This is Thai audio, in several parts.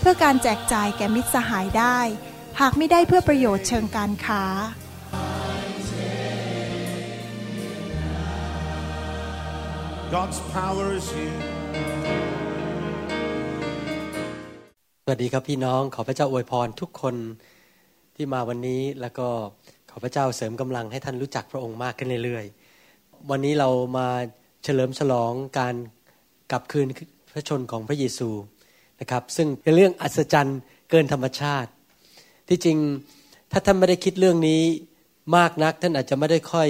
เพื่อการแจกจ่ายแก่มิตรสหายได้ หากไม่ได้เพื่อประโยชน์เชิงการค้า God's power is here. สวัสดีครับพี่น้องขอพระเจ้าอวยพรทุกคนที่มาวันนี้แล้วก็ขอพระเจ้าเสริมกำลังให้ท่านรู้จักพระองค์มากขึ้นเรื่อยๆ วันนี้เรามาเฉลิมฉลองการกลับคืนพระชนของพระเยซู นะครับซึ่งเป็นเรื่องอัศจรรย์เกินธรรมชาติ ที่จริงถ้าท่านไม่ได้คิดเรื่องนี้มากนัก ท่านอาจจะไม่ได้ค่อย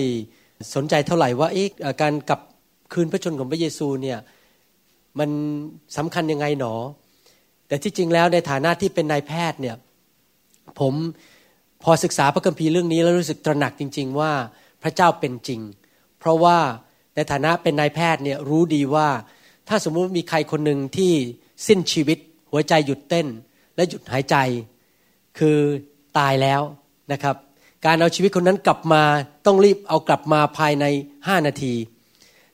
สนใจเท่าไหร่ว่าการกลับคืนพระชนของพระเยซูเนี่ยมันสำคัญยังไงหนอ แต่ที่จริงแล้วในฐานะที่เป็นนายแพทย์เนี่ยผมพอศึกษาพระคัมภีร์เรื่องนี้แล้วรู้สึกตระหนักจริง ๆ ว่าพระเจ้าเป็นจริง เพราะว่าในฐานะเป็นนายแพทย์เนี่ยรู้ดีว่าถ้าสมมุติมีใครคนหนึ่งที่ สิ้นชีวิต หัวใจหยุดเต้น และหยุดหายใจ คือตายแล้วนะครับ การเอาชีวิตคนนั้นกลับมาต้องรีบเอากลับมาภายในห้านาที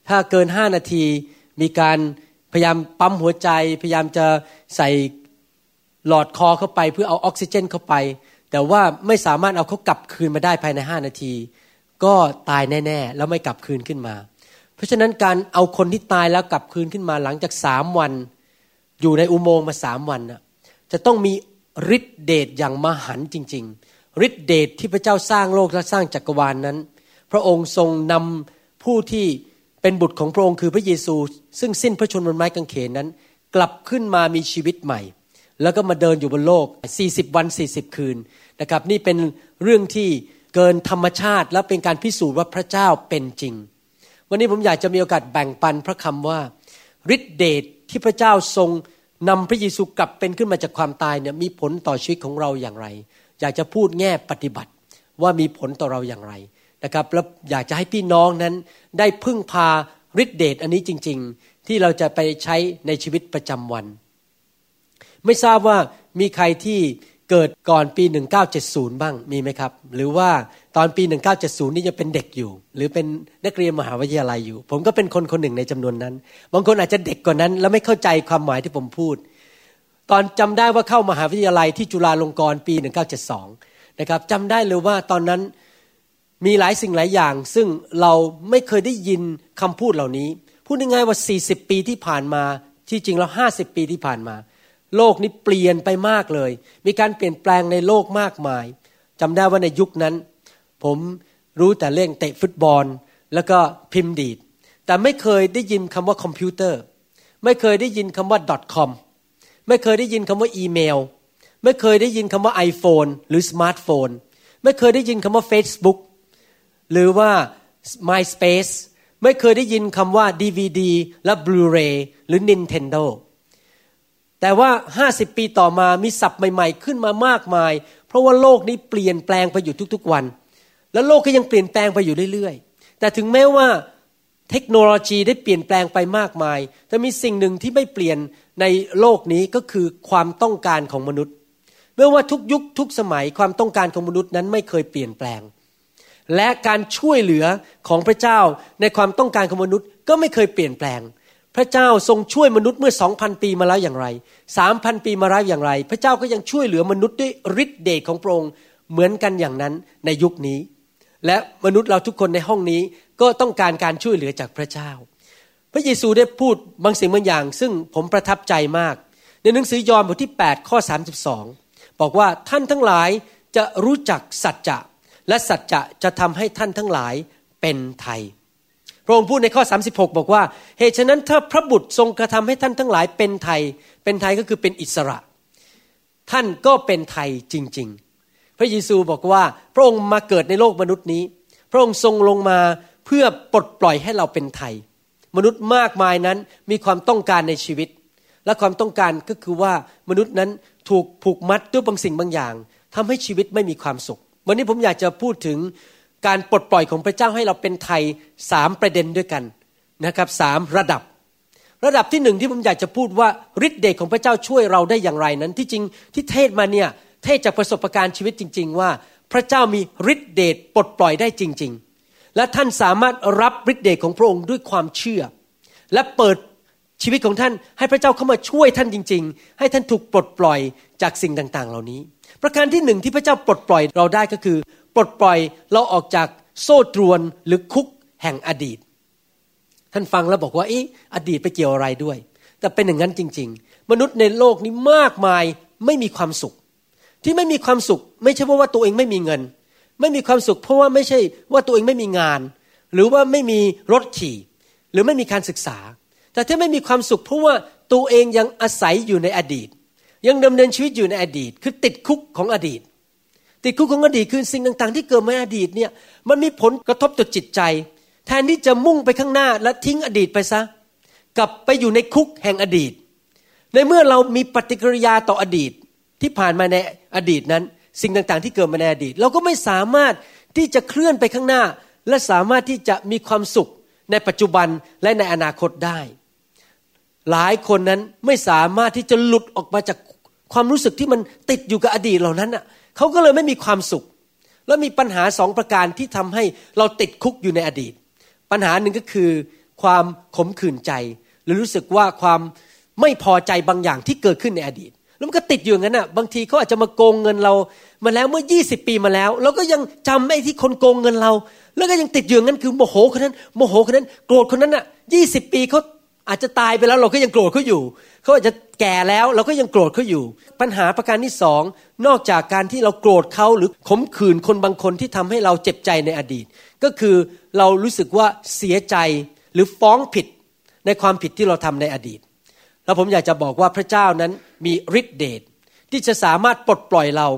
ถ้าเกินห้านาทีมีการพยายามปั๊มหัวใจ พยายามจะใส่หลอดคอเข้าไปเพื่อเอาออกซิเจนเข้าไป แต่ว่าไม่สามารถเอาเขากลับคืนมาได้ภายในห้านาที ก็ตายแน่ๆ แล้วไม่กลับคืนขึ้นมา เพราะฉะนั้นการเอาคนที่ตายแล้วกลับคืนขึ้นมาหลังจากสามวัน อยู่ในอุโมงค์มาสามวันนะจะต้องมีฤทธิเดชอย่างมหันจริง ๆฤทธิเดชที่พระเจ้าสร้างโลกและสร้างจักรวาลนนั้น พระองค์ทรงนำผู้ที่เป็นบุตรของพระองค์คือพระเยซู ซึ่งสิ้นพระชนม์บนไม้กางเขนนั้น กลับขึ้นมามีชีวิตใหม่ แล้วก็มาเดินอยู่บนโลก 40 วัน 40 คืนนะครับนี่เป็นเรื่องที่เกินธรรมชาติและเป็นการพิสูจน์ว่าพระเจ้าเป็นจริง วันนี้ผมอยากจะมีโอกาสแบ่งปันพระคำว่าฤทธิเดช ที่พระเจ้าทรงนำพระเยซูกลับเป็นขึ้นมาจากความตายเนี่ยมีผลต่อชีวิตของเราอย่างไร อยากจะพูดแง่ปฏิบัติว่ามีผลต่อเราอย่างไรนะครับแล้วอยากจะให้พี่น้องนั้นได้พึ่งพาฤทธิเดชอันนี้จริง ๆ ที่เราจะไปใช้ในชีวิตประจำวัน ไม่ทราบว่ามีใครที่เกิดก่อนปี 1970 บ้างมีไหมครับ หรือว่า ตอนปี 1970 นี่จะเป็นเด็กอยู่ หรือเป็นนักเรียนมหาวิทยาลัยอยู่ ผมก็เป็นคนคนหนึ่งในจำนวนนั้น บางคนอาจจะเด็กกว่านั้น แล้วไม่เข้าใจความหมายที่ผมพูด ตอนจำได้ว่าเข้ามหาวิทยาลัยที่จุฬาลงกรณ์ปี 1972 นะครับจำได้เลยว่าตอนนั้นมีหลายสิ่งหลายอย่าง ซึ่งเราไม่เคยได้ยินคำพูดเหล่านี้ พูดง่ายๆว่า 40 ปีที่ผ่านมา ที่จริงแล้ว 50 ปีที่ผ่านมา โลกนี้เปลี่ยนไปมากเลย มีการเปลี่ยนแปลงในโลกมากมายจำได้ว่าในยุคนั้น ผมรู้แต่เรื่องเตะฟุตบอล แล้วก็พิมพ์ดีด แต่ไม่เคยได้ยินคำว่าคอมพิวเตอร์ ไม่เคยได้ยินคำว่า .com ไม่เคยได้ยินคำว่าอีเมล ไม่เคยได้ยินคำว่า iPhone หรือสมาร์ทโฟน ไม่เคยได้ยินคำว่า Facebook หรือว่า MySpace ไม่เคยได้ยินคำว่า DVD และ Blu-ray หรือ Nintendo แต่ว่า 50 ปีต่อมามีศัพท์ใหม่ ๆ ขึ้นมามากมาย เพราะว่าโลกนี้เปลี่ยนแปลงไปอยู่ทุก ๆ วัน แล้วโลกก็ยังเปลี่ยนแปลงไปอยู่เรื่อยๆ แต่ถึงแม้ว่าเทคโนโลยีได้เปลี่ยนแปลงไปมากมาย แต่มีสิ่งหนึ่งที่ไม่เปลี่ยนในโลกนี้ก็คือความต้องการของมนุษย์ไม่ว่าทุกยุคทุกสมัยความต้องการของมนุษย์นั้นไม่เคยเปลี่ยนแปลง และการช่วยเหลือของพระเจ้าในความต้องการของมนุษย์ก็ไม่เคยเปลี่ยนแปลง พระเจ้าทรงช่วยมนุษย์เมื่อสองพันปีมาแล้วอย่างไรสามพันปีมาแล้วอย่างไร พระเจ้าก็ยังช่วยเหลือมนุษย์ด้วยฤทธิเดชของพระองค์เหมือนกันอย่างนั้นในยุคนี้ และมนุษย์เราทุกคนในห้องนี้ก็ต้องการการช่วยเหลือจากพระเจ้า พระเยซูได้พูดบางสิ่งบางอย่าง ซึ่งผมประทับใจมาก ในหนังสือยอห์นบทที่ 8 ข้อ 32 บอกว่าท่านทั้งหลายจะรู้จักสัจจะ และสัจจะจะทำให้ท่านทั้งหลายเป็นไทย พระองค์พูดในข้อ 36 บอกว่า เหตุฉะนั้นถ้าพระบุตรทรงกระทำให้ท่านทั้งหลายเป็นไทย เป็นไทยก็คือเป็นอิสระ ท่านก็เป็นไทยจริง ๆ พระเยซูบอกว่าพระองค์มาเกิดในโลกมนุษย์นี้ พระองค์ทรงลงมาเพื่อปลดปล่อยให้เราเป็นไทย มนุษย์มากมายนั้นมีความต้องการในชีวิต และความต้องการก็คือว่ามนุษย์นั้นถูกผูกมัดด้วยบางสิ่งบางอย่างทำให้ชีวิตไม่มีความสุข วันนี้ผมอยากจะพูดถึงการปลดปล่อยของพระเจ้าให้เราเป็นไทยสามประเด็นด้วยกันนะครับสามระดับ ระดับที่หนึ่งที่ผมอยากจะพูดว่าฤทธิ์เดชของพระเจ้าช่วยเราได้อย่างไรนั้น ที่จริงที่เทศมาเนี่ย เทศจากประสบการณ์ชีวิตจริง ๆ ว่าพระเจ้ามีฤทธิเดชปลดปล่อยได้จริง ๆ และท่านสามารถรับฤทธิเดชของพระองค์ด้วยความเชื่อ และเปิดชีวิตของท่านให้พระเจ้าเข้ามาช่วยท่านจริง ๆ ให้ท่านถูกปลดปล่อยจากสิ่งต่างๆ เหล่านี้ ประการที่หนึ่งที่พระเจ้าปลดปล่อยเราได้ก็คือ ปลดปล่อยเราออกจากโซ่ตรวนหรือคุกแห่งอดีต ท่านฟังแล้วบอกว่าออดีตไปเกี่ยวอะไรด้วย แต่เป็นอย่างนั้นจริง ๆ มนุษย์ในโลกนี้มากมายไม่มีความสุข ที่ไม่มีความสุข ไม่ใช่เพราะว่าตัวเองไม่มีเงิน ไม่มีความสุข เพราะว่าไม่ใช่ว่าตัวเองไม่มีงาน หรือว่าไม่มีรถขี่ หรือไม่มีการศึกษา แต่ถ้าไม่มีความสุข เพราะว่าตัวเองยังอาศัยอยู่ในอดีต ยังดำเนินชีวิตอยู่ในอดีต คือติดคุกของอดีต ติดคุกของอดีตคือสิ่งต่าง ๆ ที่เกิดมาในอดีตเนี่ยมันมีผลกระทบต่อจิตใจ แทนที่จะมุ่งไปข้างหน้าและทิ้งอดีตไปซะกลับไปอยู่ในคุกแห่งอดีต ในเมื่อเรามีปฏิกิริยาต่ออดีต ที่ผ่านมาในอดีตนั้น สิ่งต่างๆ ที่เกิดมาในอดีต เราก็ไม่สามารถที่จะเคลื่อนไปข้างหน้า และสามารถที่จะมีความสุขในปัจจุบันและในอนาคตได้ หลายคนนั้นไม่สามารถที่จะหลุดออกมาจากความรู้สึกที่มันติดอยู่กับอดีตเหล่านั้นอะเขาก็เลยไม่มีความสุข แล้วมีปัญหาสองประการที่ทำให้เราติดคุกอยู่ในอดีต ปัญหาหนึ่งก็คือความขมขื่นใจ หรือรู้สึกว่าความไม่พอใจบางอย่างที่เกิดขึ้นในอดีต แล้วมันก็ติดอยู่งั้นอะบางทีเขาอาจจะมาโกงเงินเรา มาแล้วเมื่อ 20 ปีมาแล้วเราก็ยังจำไอ้ที่คนโกงเงินเรา แล้วก็ยังติดอยู่งั้นคือโมโหคนนั้นโมโหคนนั้นโกรธคนนั้นอะยีปีเขาอาจจะตายไปแล้วเราก็ยังโกรธเขาอยู่เขาอาจจะแก่แล้วเราก็ยังโกรธเขาอยู่ ปัญหาประการที่สองนอกจากการที่เราโกรธเขาหรือขมขื่นคนบางคนที่ทำให้เราเจ็บใจในอดีต ก็คือเรารู้สึกว่าเสียใจหรือฟ้องผิดในความผิดที่เราทำในอดีต แล้วผมอยากจะบอกว่าพระเจ้านั้นมีฤทธิเดชที่จะสามารถปลดปล่อยเรา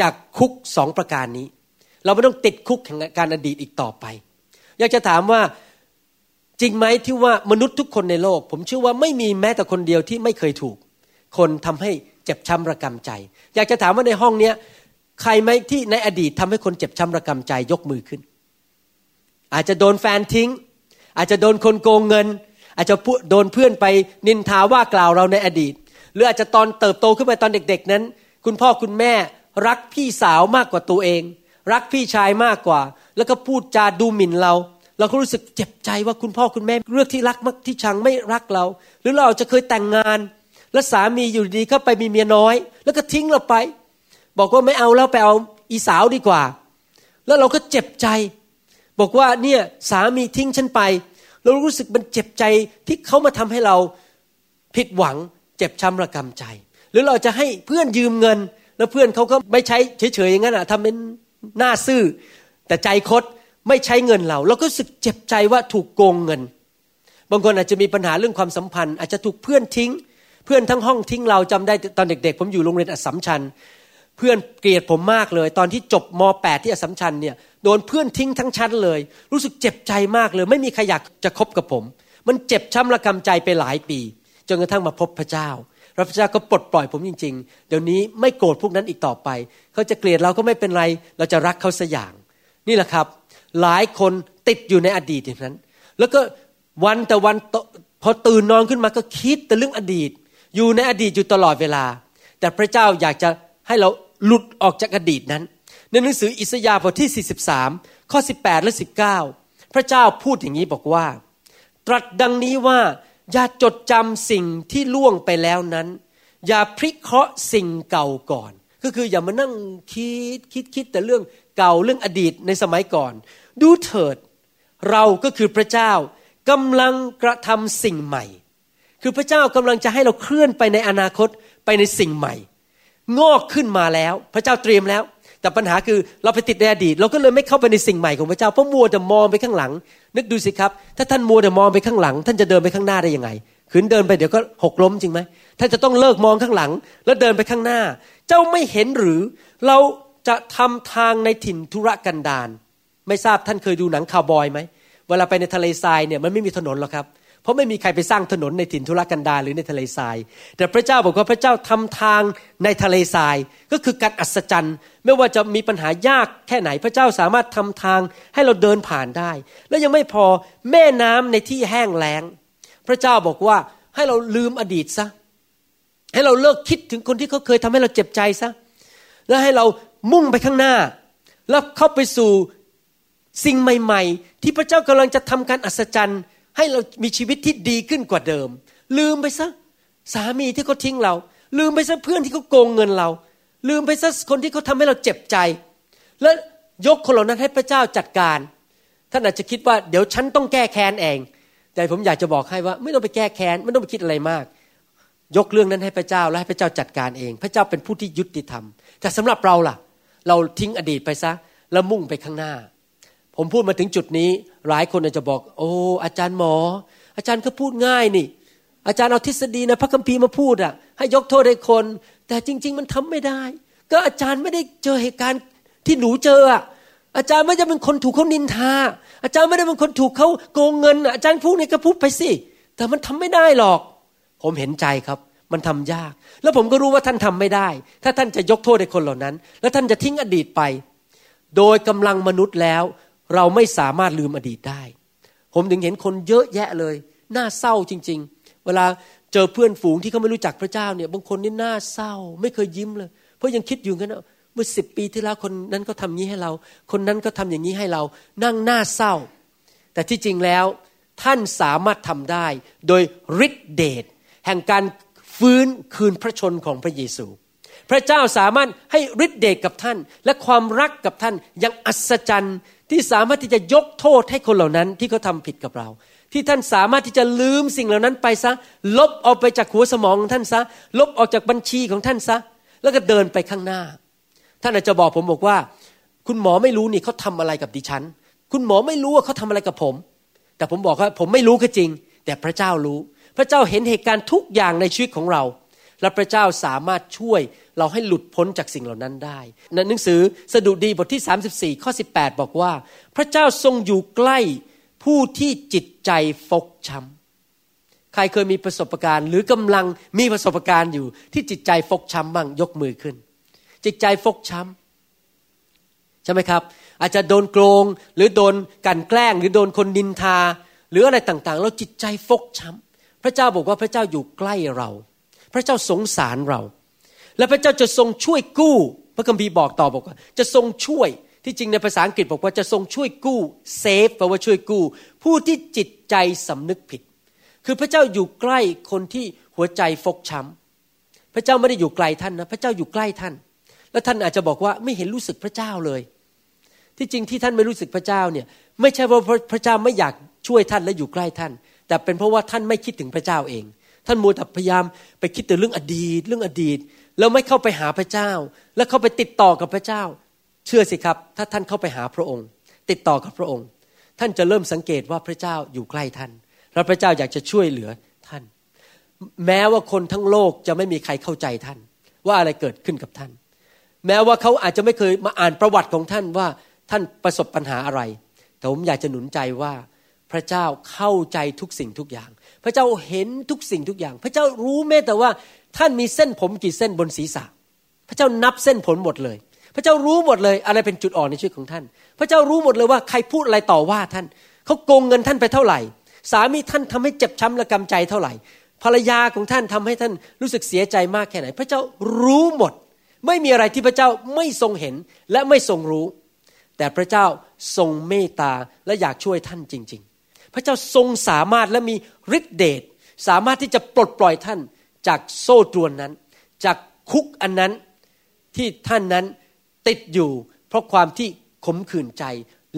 จากคุกสองประการนี้ เราไม่ต้องติดคุกแห่งการอดีตอีกต่อไป อยากจะถามว่าจริงไหมที่ว่ามนุษย์ทุกคนในโลก ผมเชื่อว่าไม่มีแม้แต่คนเดียวที่ไม่เคยถูก คนทำให้เจ็บช้ำระกำใจ อยากจะถามว่าในห้องเนี้ยใครไหมที่ในอดีตทำให้คนเจ็บช้ำระกำใจยกมือขึ้น อาจจะโดนแฟนทิ้ง อาจจะโดนคนโกงเงิน อาจจะโดนเพื่อนไปนินทาว่ากล่าวเราในอดีต หรืออาจจะตอนเติบโตขึ้นไปตอนเด็ก ๆนั้น คุณพ่อคุณแม่รักพี่สาวมากกว่าตัวเอง รักพี่ชายมากกว่า แล้วก็พูดจาดูหมิ่นเรา เราก็รู้สึกเจ็บใจว่าคุณพ่อคุณแม่เลือกที่รักมักที่ชังไม่รักเรา หรือเราจะเคยแต่งงาน แล้วสามีอยู่ดีก็ไปมีเมียน้อย แล้วก็ทิ้งเราไป บอกว่าไม่เอาแล้วไปเอาอีสาวดีกว่า แล้วเราก็เจ็บใจ บอกว่าเนี่ยสามีทิ้งฉันไป เรารู้สึกมันเจ็บใจที่เขามาทำให้เราผิดหวังเจ็บช้ำระกำใจ หรือเราจะให้เพื่อนยืมเงิน แล้วเพื่อนเขาก็ไม่ใช้เฉยๆอย่างนั้นอะทำเป็นหน้าซื่อ แต่ใจคดไม่ใช้เงินเราเราก็รู้สึกเจ็บใจว่าถูกโกงเงิน บางคนอาจจะมีปัญหาเรื่องความสัมพันธ์ อาจจะถูกเพื่อนทิ้ง เพื่อนทั้งห้องทิ้งเราจำได้ตอนเด็ก ๆ ผมอยู่โรงเรียนอัสมชัญเพื่อนเกลียดผมมากเลย ตอนที่จบม .8 ที่อัสมชัญเนี่ย โดนเพื่อนทิ้งทั้งชั้นเลย รู้สึกเจ็บใจมากเลย ไม่มีใครอยากจะคบกับผม มันเจ็บช้ำระกำใจไปหลายปี จนกระทั่งมาพบพระเจ้าพระเจ้าก็ปลดปล่อยผมจริง ๆ เดี๋ยวนี้ไม่โกรธพวกนั้นอีกต่อไป เขาจะเกลียดเราก็ไม่เป็นไร เราจะรักเขาสัอย่าง นี่แหละครับ หลายคนติดอยู่ในอดีตอย่างนั้น แล้วก็วันแต่วันพอตื่นนอนขึ้นมาก็คิดแต่เรื่องอดีต อยู่ในอดีตอยู่ตลอดเวลา แต่พระเจ้าอยากจะให้เราหลุดออกจากอดีตนั้น ในหนังสืออิสยาห์บทที่ 43 ข้อ 18 และ 19 พระเจ้าพูดอย่างนี้บอกว่า ตรัสดังนี้ว่า อย่าจดจำสิ่งที่ล่วงไปแล้วนั้น อย่าพลิกเคราะห์สิ่งเก่าก่อน ก็คืออย่ามานั่งคิดคิดคิดแต่เรื่องเก่าเรื่องอดีตในสมัยก่อน ดูเถิด เราก็คือพระเจ้ากำลังกระทำสิ่งใหม่ คือพระเจ้ากำลังจะให้เราเคลื่อนไปในอนาคตไปในสิ่งใหม่ งอกขึ้นมาแล้ว พระเจ้าเตรียมแล้ว แต่ปัญหาคือเราไปติดในอดีต เราก็เลยไม่เข้าไปในสิ่งใหม่ของพระเจ้าเพราะมัวแต่มองไปข้างหลัง นึกดูสิครับ ถ้าท่านมัวแต่มองไปข้างหลัง ท่านจะเดินไปข้างหน้าได้ยังไงขืนเดินไปเดี๋ยวก็หกล้มจริงไหมท่านจะต้องเลิกมองข้างหลัง แล้วเดินไปข้างหน้า เจ้าไม่เห็นหรือเราจะทำทางในถิ่นธุรกันดารไม่ทราบท่านเคยดูหนังคาวบอยไหมเวลาไปในทะเลทรายเนี่ยมันไม่มีถนนหรอกครับ เพราะไม่มีใครไปสร้างถนนในถิ่นทุรกันดารหรือในทะเลทราย แต่พระเจ้าบอกว่าพระเจ้าทำทางในทะเลทราย ก็คือการอัศจรรย์ ไม่ว่าจะมีปัญหายากแค่ไหนพระเจ้าสามารถทำทางให้เราเดินผ่านได้ และยังไม่พอแม่น้ำในที่แห้งแล้ง พระเจ้าบอกว่าให้เราลืมอดีตซะให้เราเลิกคิดถึงคนที่เขาเคยทำให้เราเจ็บใจซะและให้เรามุ่งไปข้างหน้า แล้วเข้าไปสู่สิ่งใหม่ ๆ ที่พระเจ้ากำลังจะทำการอัศจรรย์ ให้เรามีชีวิตที่ดีขึ้นกว่าเดิม ลืมไปซะสามีที่เขาทิ้งเรา ลืมไปซะเพื่อนที่เขาโกงเงินเรา ลืมไปซะคนที่เขาทาให้เราเจ็บใจ และยกคนเหล่านั้นให้พระเจ้าจัดการท่านอาจจะคิดว่าเดี๋ยวฉันต้องแก้แค้นเอง แต่ผมอยากจะบอกให้ว่า ไม่ต้องไปแก้แค้นไม่ต้องไปคิดอะไรมาก ยกเรื่องนั้นให้พระเจ้าและให้พระเจ้าจัดการเอง พระเจ้าเป็นผู้ที่ยุติธรรม แต่สำหรับเราล่ะ เราทิ้งอดีตไปซะแล้วมุ่งไปข้างหน้า ผมพูดมาถึงจุดนี้ หลายคนอาจจะบอก โอ้ อาจารย์หมอ อาจารย์ก็พูดง่ายนี่ อาจารย์เอาทฤษฎีนะพระคัมภีร์มาพูดอะ ให้ยกโทษให้คน แต่จริง ๆ มันทำไม่ได้ ก็อาจารย์ไม่ได้เจอเหตุการณ์ที่หนูเจออะอาจารย์ไม่ได้เป็นคนถูกเขานินทา อาจารย์ไม่ได้เป็นคนถูกเขาโกงเงิน อาจารย์พูดนี่ก็พูดไปสิ แต่มันทำไม่ได้หรอก ผมเห็นใจครับ มันทำยาก แล้วผมก็รู้ว่าท่านทำไม่ได้ ถ้าท่านจะยกโทษให้คนเหล่านั้น แล้วท่านจะทิ้งอดีตไป โดยกำลังมนุษย์แล้ว เราไม่สามารถลืมอดีตได้ ผมถึงเห็นคนเยอะแยะเลย น่าเศร้าจริง ๆ เวลาเจอเพื่อนฝูงที่เขาไม่รู้จักพระเจ้าเนี่ย บางคนนี่น่าเศร้า ไม่เคยยิ้มเลย เพราะยังคิดอยู่กันเมื่อสิบปีที่แล้วคนนั้นก็ทำนี้ให้เรา คนนั้นก็ทำอย่างนี้ให้เรา นั่งหน้าเศร้า แต่ที่จริงแล้วท่านสามารถทำได้ โดยฤทธิเดชแห่งการฟื้นคืนพระชนของพระเยซู พระเจ้าสามารถให้ฤทธิเดชกับท่าน และความรักกับท่านยังอัศจรรย์ ที่สามารถที่จะยกโทษให้คนเหล่านั้นที่เขาทาผิดกับเรา ที่ท่านสามารถที่จะลืมสิ่งเหล่านั้นไปซะ ลบออกไปจากหัวสมองของท่านซะ ลบออกจากบัญชีของท่านซะ แล้วก็เดินไปข้างหน้า ท่านอาจจะบอกผมบอกว่า คุณหมอไม่รู้นี่เขาทำอะไรกับดิฉัน คุณหมอไม่รู้ว่าเขาทำอะไรกับผม แต่ผมบอกว่าผมไม่รู้ก็จริง แต่พระเจ้ารู้ พระเจ้าเห็นเหตุการณ์ทุกอย่างในชีวิตของเรา และพระเจ้าสามารถช่วย เราให้หลุดพ้นจากสิ่งเหล่านั้นได้ในหนังสือสดุดีบทที่ 34 ข้อ 18 บอกว่า พระเจ้าทรงอยู่ใกล้ผู้ที่จิตใจฟกช้ำใครเคยมีประสบการณ์หรือกำลังมีประสบการณ์อยู่ที่จิตใจฟกช้ำบ้างยกมือขึ้น จิตใจฟกช้ำใช่ไหมครับ อาจจะโดนโกงหรือโดนกันแกล้ง หรือโดนคนนินทา หรืออะไรต่างๆเราจิตใจฟกช้ำพระเจ้าบอกว่าพระเจ้าอยู่ใกล้เรา พระเจ้าสงสารเรา และพระเจ้าจะทรงช่วยกู้ พระคัมภีร์บอกต่อบอกว่า จะทรงช่วยที่จริงในภาษาอังกฤษบอกว่าจะทรงช่วยกู้เซฟแปลว่าช่วยกู้ ผู้ที่จิตใจสำนึกผิด คือพระเจ้าอยู่ใกล้คนที่หัวใจฟกช้ำพระเจ้าไม่ได้อยู่ไกลท่านนะพระเจ้าอยู่ใกล้ท่าน แล้วท่านอาจจะบอกว่าไม่เห็นรู้สึกพระเจ้าเลย ที่จริงที่ท่านไม่รู้สึกพระเจ้าเนี่ยไม่ใช่ว่าพระเจ้าไม่อยากช่วยท่านและอยู่ใกล้ท่าน แต่เป็นเพราะว่าท่านไม่คิดถึงพระเจ้าเอง ท่านมัวแต่พยายามไปคิดแต่เรื่องอดีต เรื่องอดีต แล้วไม่เข้าไปหาพระเจ้า แล้วเข้าไปติดต่อกับพระเจ้า เชื่อสิครับ ถ้าท่านเข้าไปหาพระองค์ ติดต่อกับพระองค์ ท่านจะเริ่มสังเกตว่าพระเจ้าอยู่ใกล้ท่าน แล้วพระเจ้าอยากจะช่วยเหลือท่าน แม้ว่าคนทั้งโลกจะไม่มีใครเข้าใจท่าน ว่าอะไรเกิดขึ้นกับท่าน แม้ว่าเขาอาจจะไม่เคยมาอ่านประวัติของท่านว่าท่านประสบปัญหาอะไร แต่ผมอยากจะหนุนใจว่าพระเจ้าเข้าใจทุกสิ่งทุกอย่าง พระเจ้าเห็นทุกสิ่งทุกอย่าง พระเจ้ารู้แม้แต่ว่าท่านมีเส้นผมกี่เส้นบนศีรษะ พระเจ้านับเส้นผมหมดเลย พระเจ้ารู้หมดเลย อะไรเป็นจุดอ่อนในชีวิตของท่าน พระเจ้ารู้หมดเลยว่าใครพูดอะไรต่อว่าท่านเขาโกงเงินท่านไปเท่าไหร่ สามีท่านทำให้เจ็บช้ำและกำใจเท่าไหร่ ภรรยาของท่านทำให้ท่านรู้สึกเสียใจมากแค่ไหน พระเจ้ารู้หมด ไม่มีอะไรที่พระเจ้าไม่ทรงเห็นและไม่ทรงรู้ แต่พระเจ้าทรงเมตตาและอยากช่วยท่านจริง ๆ พระเจ้าทรงสามารถและมีฤทธิเดชสามารถที่จะปลดปล่อยท่านจากโซ่ตรวนนั้น จากคุกอันนั้นที่ท่านนั้นติดอยู่ เพราะความที่ขมขื่นใจ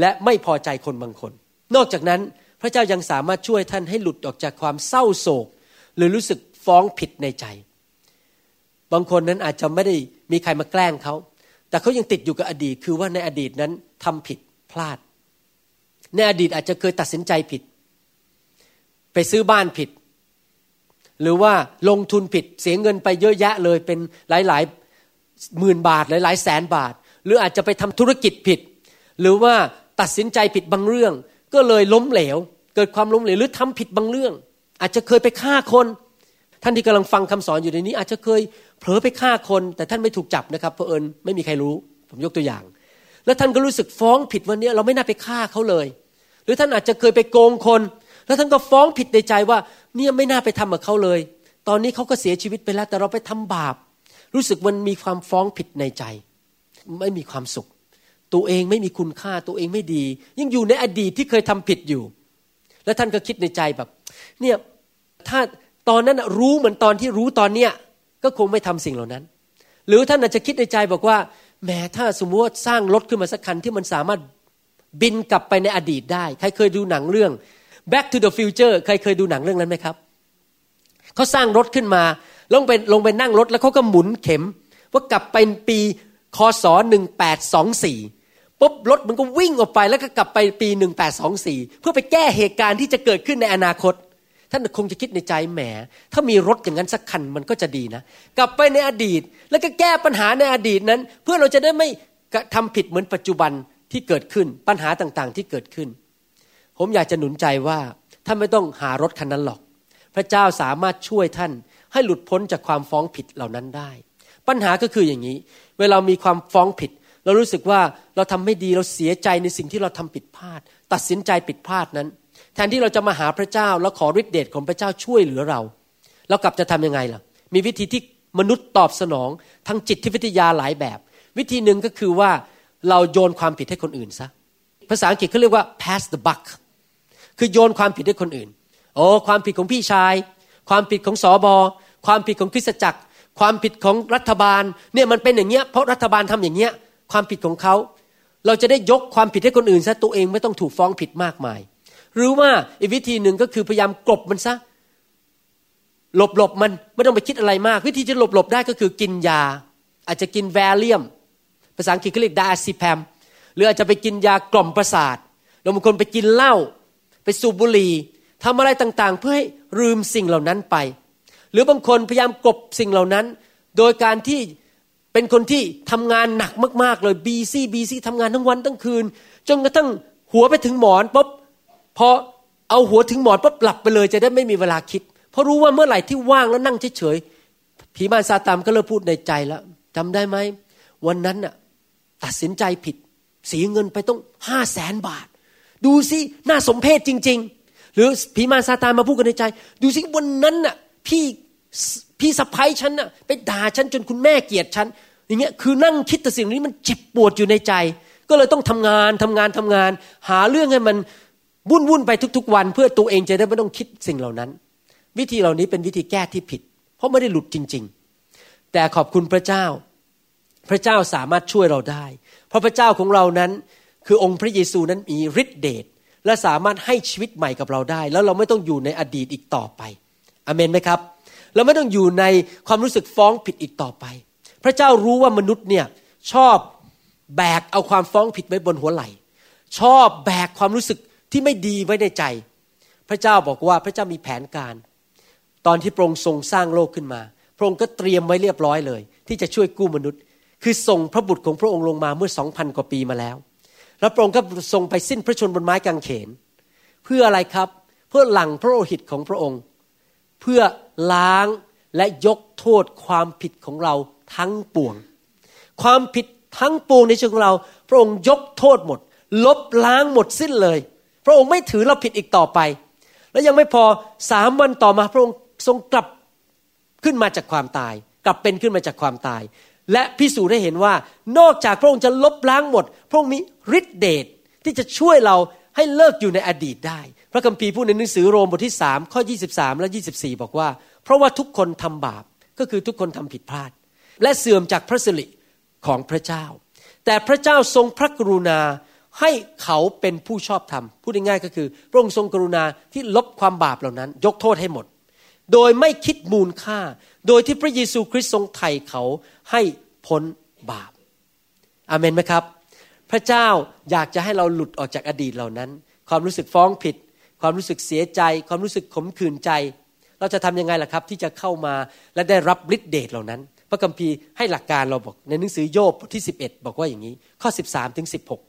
และไม่พอใจคนบางคน นอกจากนั้นพระเจ้ายังสามารถช่วยท่านให้หลุดออกจากความเศร้าโศก หรือรู้สึกฟ้องผิดในใจ บางคนนั้นอาจจะไม่ได้มีใครมาแกล้งเขา แต่เขายังติดอยู่กับอดีต คือว่าในอดีตนั้นทำผิดพลาด ในอดีตอาจจะเคยตัดสินใจผิด ไปซื้อบ้านผิด หรือว่าลงทุนผิดเสียเงินไปเยอะแยะเลยเป็นหลายหลายหมื่นบาทหลายหลายแสนบาท หรืออาจจะไปทำธุรกิจผิด หรือว่าตัดสินใจผิดบางเรื่อง ก็เลยล้มเหลว เกิดความล้มเหลวหรือทำผิดบางเรื่อง อาจจะเคยไปฆ่าคนท่านที่กำลังฟังคำสอนอยู่ในนี้ อาจจะเคยเผลอไปฆ่าคน แต่ท่านไม่ถูกจับนะครับเพราะเอิญไม่มีใครรู้ ผมยกตัวอย่าง แล้วท่านก็รู้สึกฟ้องผิดวันนี้เราไม่น่าไปฆ่าเขาเลย หรือท่านอาจจะเคยไปโกงคน แล้วท่านก็ฟ้องผิดในใจว่าเนี่ยไม่น่าไปทำกับเขาเลย ตอนนี้เขาก็เสียชีวิตไปแล้วแต่เราไปทำบาป รู้สึกมันมีความฟ้องผิดในใจ ไม่มีความสุข ตัวเองไม่มีคุณค่าตัวเองไม่ดี ยังอยู่ในอดีตที่เคยทำผิดอยู่ แล้วท่านก็คิดในใจแบบ เนี่ยถ้าตอนนั้นรู้เหมือนตอนที่รู้ตอนเนี้ยก็คงไม่ทำสิ่งเหล่านั้น หรือท่านอาจจะคิดในใจบอกว่า แหมถ้าสมมติว่าสร้างรถขึ้นมาสักคันที่มันสามารถบินกลับไปในอดีตได้ ใครเคยดูหนังเรื่อง Back to the Future ใครเคยดูหนังเรื่องนั้นไหมครับเขาสร้างรถขึ้นมาลงไปลงไปนั่งรถแล้วเขาก็หมุนเข็ม ว่ากลับไปปีคศ1824ปุ๊บรถมันก็วิ่งออกไปแล้วก็กลับไปปี 1824 เพื่อไปแก้เหตุการณ์ที่จะเกิดขึ้นในอนาคต ท่านคงจะคิดในใจแหม ถ้ามีรถอย่างนั้นสักคันมันก็จะดีนะ กลับไปในอดีต แล้วก็แก้ปัญหาในอดีตนั้น เพื่อเราจะได้ไม่ทำผิดเหมือนปัจจุบันที่เกิดขึ้นปัญหาต่างๆ ที่เกิดขึ้น ผมอยากจะหนุนใจว่าท่านไม่ต้องหารถคันนั้นหรอก พระเจ้าสามารถช่วยท่าน ให้หลุดพ้นจากความฟ้องผิดเหล่านั้นได้ ปัญหาก็คืออย่างนี้ เวลามีความฟ้องผิด เรารู้สึกว่าเราทำไม่ดีเราเสียใจในสิ่งที่เราทำผิดพลาด ตัดสินใจผิดพลาดนั้น แทนที่เราจะมาหาพระเจ้าแล้วขอฤทธิเดชของพระเจ้าช่วยเหลือเรา เรากลับจะทํำยังไงล่ะ มีวิธีที่มนุษย์ตอบสนองทางจิตวิทยาหลายแบบ วิธีหนึ่งก็คือว่าเราโยนความผิดให้คนอื่นซะ ภาษาอังกฤษเขาเรียกว่า pass the buck คือโยนความผิดให้คนอื่น โอ้ความผิดของพี่ชาย ความผิดของสอบอความผิดของคริสตจักร ความผิดของรัฐบาล เนี่ยมันเป็นอย่างเงี้ย เพราะรัฐบาลทำอย่างเงี้ย ความผิดของเขา เราจะได้ยกความผิดให้คนอื่นซะตัวเองไม่ต้องถูกฟ้องผิดมากมาย หรือว่าอีกวิธีหนึ่งก็คือพยายามกลบมันซะหลบหลบมันไม่ต้องไปคิดอะไรมาก วิธีจะหลบหลบได้ก็คือกินยา อาจจะกินแวลเลียม ภาษาอังกฤษเขาเรียกดาซิแพมหรืออาจจะไปกินยากล่อมประสาทเราบางคนไปกินเหล้าไปสูบบุหรี่ทำอะไรต่างๆ เพื่อให้ลืมสิ่งเหล่านั้นไป หรือบางคนพยายามกลบสิ่งเหล่านั้น โดยการที่เป็นคนที่ทำงานหนักมากๆเลยบีซี่บีซี่ทำงานทั้งวันทั้งคืน จนกระทั่งหัวไปถึงหมอนปุ๊บ พอเอาหัวถึงหมอนปุ๊บหลับไปเลยจะได้ไม่มีเวลาคิด เพราะรู้ว่าเมื่อไหร่ที่ว่างแล้วนั่งเฉยๆผีมารซาตานก็เริ่มพูดในใจแล้วจำได้ไหมวันนั้นน่ะตัดสินใจผิดเสียเงินไปต้องห้าแสนบาท ดูสิน่าสมเพชจริง ๆ หรือผีมารซาตานมาพูดกันในใจ ดูสิวันนั้นน่ะพี่พี่สะพ้ยฉันน่ะไปด่าฉันจนคุณแม่เกลียดฉันอย่างเงี้ยคือนั่งคิดแต่สิ่งนี้มันเจ็บปวดอยู่ในใจ ก็เลยต้องทำงานทำงานทำงาน หาเรื่องให้มัน วุ่นวุ่นไปทุกๆวัน เพื่อตัวเองจะได้ไม่ต้องคิดสิ่งเหล่านั้น วิธีเหล่านี้เป็นวิธีแก้ที่ผิด เพราะไม่ได้หลุดจริง ๆ แต่ขอบคุณพระเจ้า พระเจ้าสามารถช่วยเราได้ เพราะพระเจ้าของเรานั้น คือองค์พระเยซูนั้นมีฤทธิเดชและสามารถให้ชีวิตใหม่กับเราได้ แล้วเราไม่ต้องอยู่ในอดีตอีกต่อไปอเมนไหมครับเราไม่ต้องอยู่ในความรู้สึกฟ้องผิดอีกต่อไป พระเจ้ารู้ว่ามนุษย์เนี่ยชอบแบกเอาความฟ้องผิดไว้บนหัวไหล่ ชอบแบกความรู้สึก ที่ไม่ดีไว้ในใจ พระเจ้าบอกว่าพระเจ้ามีแผนการ ตอนที่พระองค์ทรงสร้างโลกขึ้นมา พระองค์ก็เตรียมไว้เรียบร้อยเลย ที่จะช่วยกู้มนุษย์ คือส่งพระบุตรของพระองค์ลงมาเมื่อสองพันกว่าปีมาแล้ว แล้วพระองค์ก็ทรงไปสิ้นพระชนบนไม้กางเขน เพื่ออะไรครับ เพื่อหลังพระโลหิตของพระองค์ เพื่อล้างและยกโทษความผิดของเราทั้งปวง ความผิดทั้งปวงในชีวิตของเรา พระองค์ยกโทษหมด ลบล้างหมดสิ้นเลย ระองค์ไม่ถือเราผิดอีกต่อไป และยังไม่พอสามวันต่อมาพระองค์ทรงกลับขึ้นมาจากความตาย กลับเป็นขึ้นมาจากความตาย และพิสูจน์ให้เห็นว่านอกจากพระองค์จะลบล้างหมด พระองค์มีฤทธิเดชที่จะช่วยเราให้เลิกอยู่ในอดีตได้ พระคัมภีร์พูดในหนังสือโรมบทที่สามข้อ 23 และ 24 บอกว่า เพราะว่าทุกคนทำบาปก็คือทุกคนทำผิดพลาด และเสื่อมจากพระสิริของพระเจ้า แต่พระเจ้าทรงพระกรุณา ให้เขาเป็นผู้ชอบธรรมพูดง่ายๆก็คือ พระองค์ทรงกรุณาที่ลบความบาปเหล่านั้น ยกโทษให้หมด โดยไม่คิดมูลค่า โดยที่พระเยซูคริสต์ทรงไถ่เขาให้พ้นบาปอามนไหมครับ พระเจ้าอยากจะให้เราหลุดออกจากอดีตเหล่านั้น ความรู้สึกฟ้องผิด ความรู้สึกเสียใจ ความรู้สึกขมขื่นใจ เราจะทํำยังไงล่ะครับ ที่จะเข้ามาและได้รับฤทธิเดชเหล่านั้น พระคัมภีร์ให้หลักการเราบอกในหนังสือโยบบทที่ 11 บอกว่าอย่างนี้ ข้อ 13ถึง16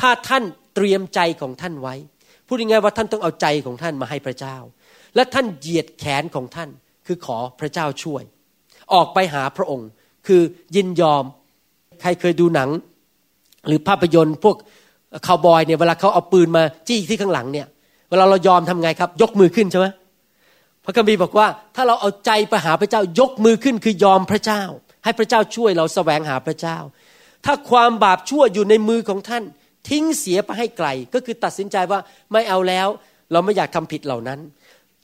ถ้าท่านเตรียมใจของท่านไว้ พูดง่ายๆว่าท่านต้องเอาใจของท่านมาให้พระเจ้า และท่านเหยียดแขนของท่าน คือขอพระเจ้าช่วย ออกไปหาพระองค์ คือยินยอม ใครเคยดูหนัง หรือภาพยนตร์พวกคาวบอยเนี่ยเวลาเขาเอาปืนมาจี้ที่ข้างหลังเนี่ย เวลาเรายอมทำไงครับ ยกมือขึ้นใช่ไหมพระคัมภีร์บอกว่า ถ้าเราเอาใจไปหาพระเจ้ายกมือขึ้นคือยอมพระเจ้า ให้พระเจ้าช่วยเราแสวงหาพระเจ้า ถ้าความบาปชั่วอยู่ในมือของท่าน ทิ้งเสียไปให้ไกล ก็คือตัดสินใจว่าไม่เอาแล้ว เราไม่อยากทำผิดเหล่านั้น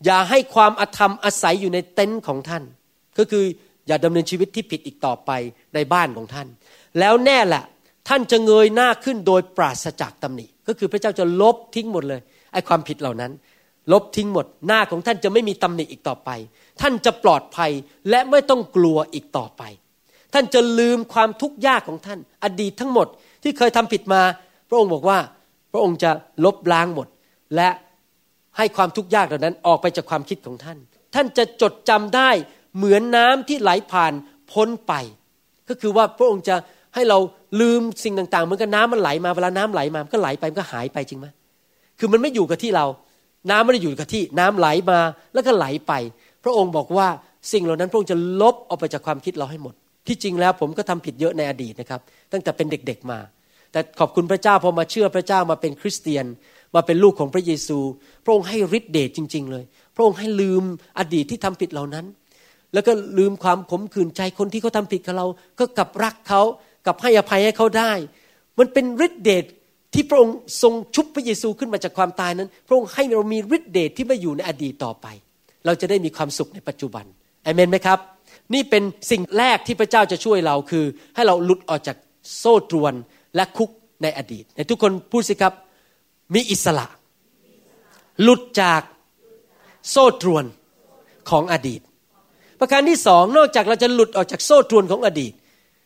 อย่าให้ความอธรรมอาศัยอยู่ในเต็นท์ของท่าน ก็คืออย่าดำเนินชีวิตที่ผิดอีกต่อไปในบ้านของท่าน แล้วแน่แหละท่านจะเงยหน้าขึ้นโดยปราศจากตำหนิ ก็คือพระเจ้าจะลบทิ้งหมดเลยไอ้ความผิดเหล่านั้น ลบทิ้งหมดหน้าของท่านจะไม่มีตำหนิอีกต่อไป ท่านจะปลอดภัยและไม่ต้องกลัวอีกต่อไป ท่านจะลืมความทุกข์ยากของท่าน อดีตทั้งหมดที่เคยทำผิดมา พระองค์บอกว่าพระองค์จะลบล้างหมด และให้ความทุกข์ยากเหล่านั้นออกไปจากความคิดของท่าน ท่านจะจดจำได้เหมือนน้ำที่ไหลผ่านพ้นไป ก็คือว่าพระองค์จะให้เราลืมสิ่งต่างๆ เหมือนกับน้ำมันไหลมาเวลาน้ำไหลมามันก็ไหลไปมันก็หายไปจริงไหมคือมันไม่อยู่กับที่เรา น้ำไม่ได้อยู่กับที่ น้ำไหลมาแล้วก็ไหลไป พระองค์บอกว่าสิ่งเหล่านั้นพระองค์จะลบออกไปจากความคิดเราให้หมด ที่จริงแล้วผมก็ทำผิดเยอะในอดีตนะครับ ตั้งแต่เป็นเด็กๆมา แต่ขอบคุณพระเจ้าพอมาเชื่อพระเจ้ามาเป็นคริสเตียน มาเป็นลูกของพระเยซู พระองค์ให้ฤทธิเดชจริง ๆ เลย พระองค์ให้ลืมอดีตที่ทำผิดเหล่านั้น แล้วก็ลืมความขมขื่นใจคนที่เขาทาผิดกับเรา ก็กลับรักเขากลับให้อภัยให้เขาได้ มันเป็นฤทธิเดชที่พระองค์ทรงชุบพระเยซูขึ้นมาจากความตายนั้น พระองค์ให้เรามีฤทธิเดชที่ไม่อยู่ในอดีตต่อไป เราจะได้มีความสุขในปัจจุบันอเมนไหมครับ นี่เป็นสิ่งแรกที่พระเจ้าจะช่วยเราคือ ให้เราหลุดออกจากโซ่ตรวน และคุกในอดีตในทุกคนพูดสิครับ มีอิสระ หลุดจากโซ่ตรวนของอดีต ประการที่สองนอกจากเราจะหลุดออกจากโซ่ตรวนของอดีต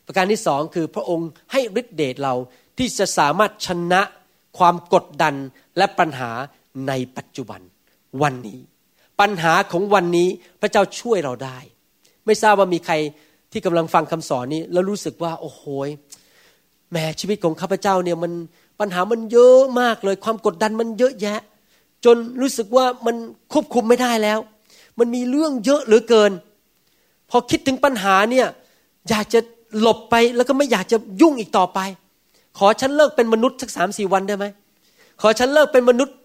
ประการที่สองคือพระองค์ให้ฤทธิเดชเราที่จะสามารถชนะความกดดันและปัญหาในปัจจุบันวันนี้ ปัญหาของวันนี้พระเจ้าช่วยเราได้ ไม่ทราบว่ามีใครที่กำลังฟังคำสอนนี้ แล้วรู้สึกว่า โอ้โห แม้ชีวิตของข้าพเจ้าเนี่ยมันปัญหามันเยอะมากเลย ความกดดันมันเยอะแยะ จนรู้สึกว่ามันควบคุมไม่ได้แล้ว มันมีเรื่องเยอะเหลือเกิน พอคิดถึงปัญหาเนี่ยอยากจะหลบไปแล้วก็ไม่อยากจะยุ่งอีกต่อไป ขอฉันเลิกเป็นมนุษย์สักสามสี่วันได้ไหมขอฉันเลิกเป็นมนุษย์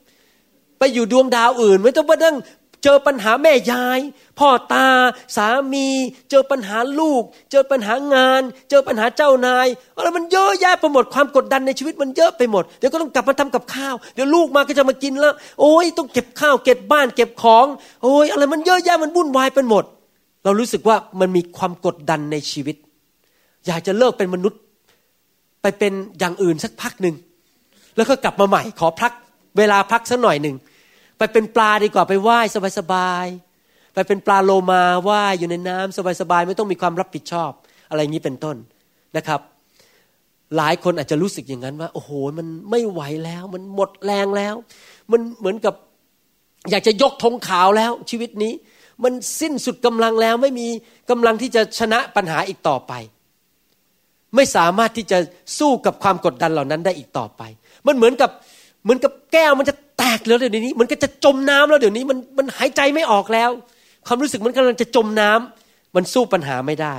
ไปอยู่ดวงดาวอื่น ไม่ต้องมานั่ง เจอปัญหาแม่ยาย พ่อตา สามี เจอปัญหาลูก เจอปัญหางาน เจอปัญหาเจ้านายอะไรมันเยอะแยะไปหมดความกดดันในชีวิตมันเยอะไปหมดเดี๋ยวก็ต้องกลับมาทำกับข้าวเดี๋ยวลูกมาก็จะมากินแล้ว โอ้ยต้องเก็บข้าวเก็บบ้านเก็บของ โอ้ยอะไรมันเยอะแยะมันวุ่นวายไปหมด เรารู้สึกว่ามันมีความกดดันในชีวิต อยากจะเลิกเป็นมนุษย์ไปเป็นอย่างอื่นสักพักหนึ่งแล้วก็กลับมาใหม่ขอพักเวลาพักสักหน่อยหนึ่ง ไปเป็นปลาดีกว่าไปว่ายสบายๆไปเป็นปลาโลมาว่ายอยู่ในน้ำสบายๆไม่ต้องมีความรับผิดชอบ อะไรอย่างนี้เป็นต้นนะครับ หลายคนอาจจะรู้สึกอย่างนั้นว่า โอ้โหมันไม่ไหวแล้ว มันหมดแรงแล้ว มันเหมือนกับอยากจะยกธงขาวแล้วชีวิตนี้ มันสิ้นสุดกำลังแล้วไม่มีกำลังที่จะชนะปัญหาอีกต่อไป ไม่สามารถที่จะสู้กับความกดดันเหล่านั้นได้อีกต่อไป มันเหมือนกับเหมือนกับแก้วมันจะ กแล้วเดี๋ยวนี้ มันก็จะจมน้ำแล้วเดี๋ยวนี้มันมันหายใจไม่ออกแล้ว ความรู้สึกมันกำลังจะจมน้ำมันสู้ปัญหาไม่ได้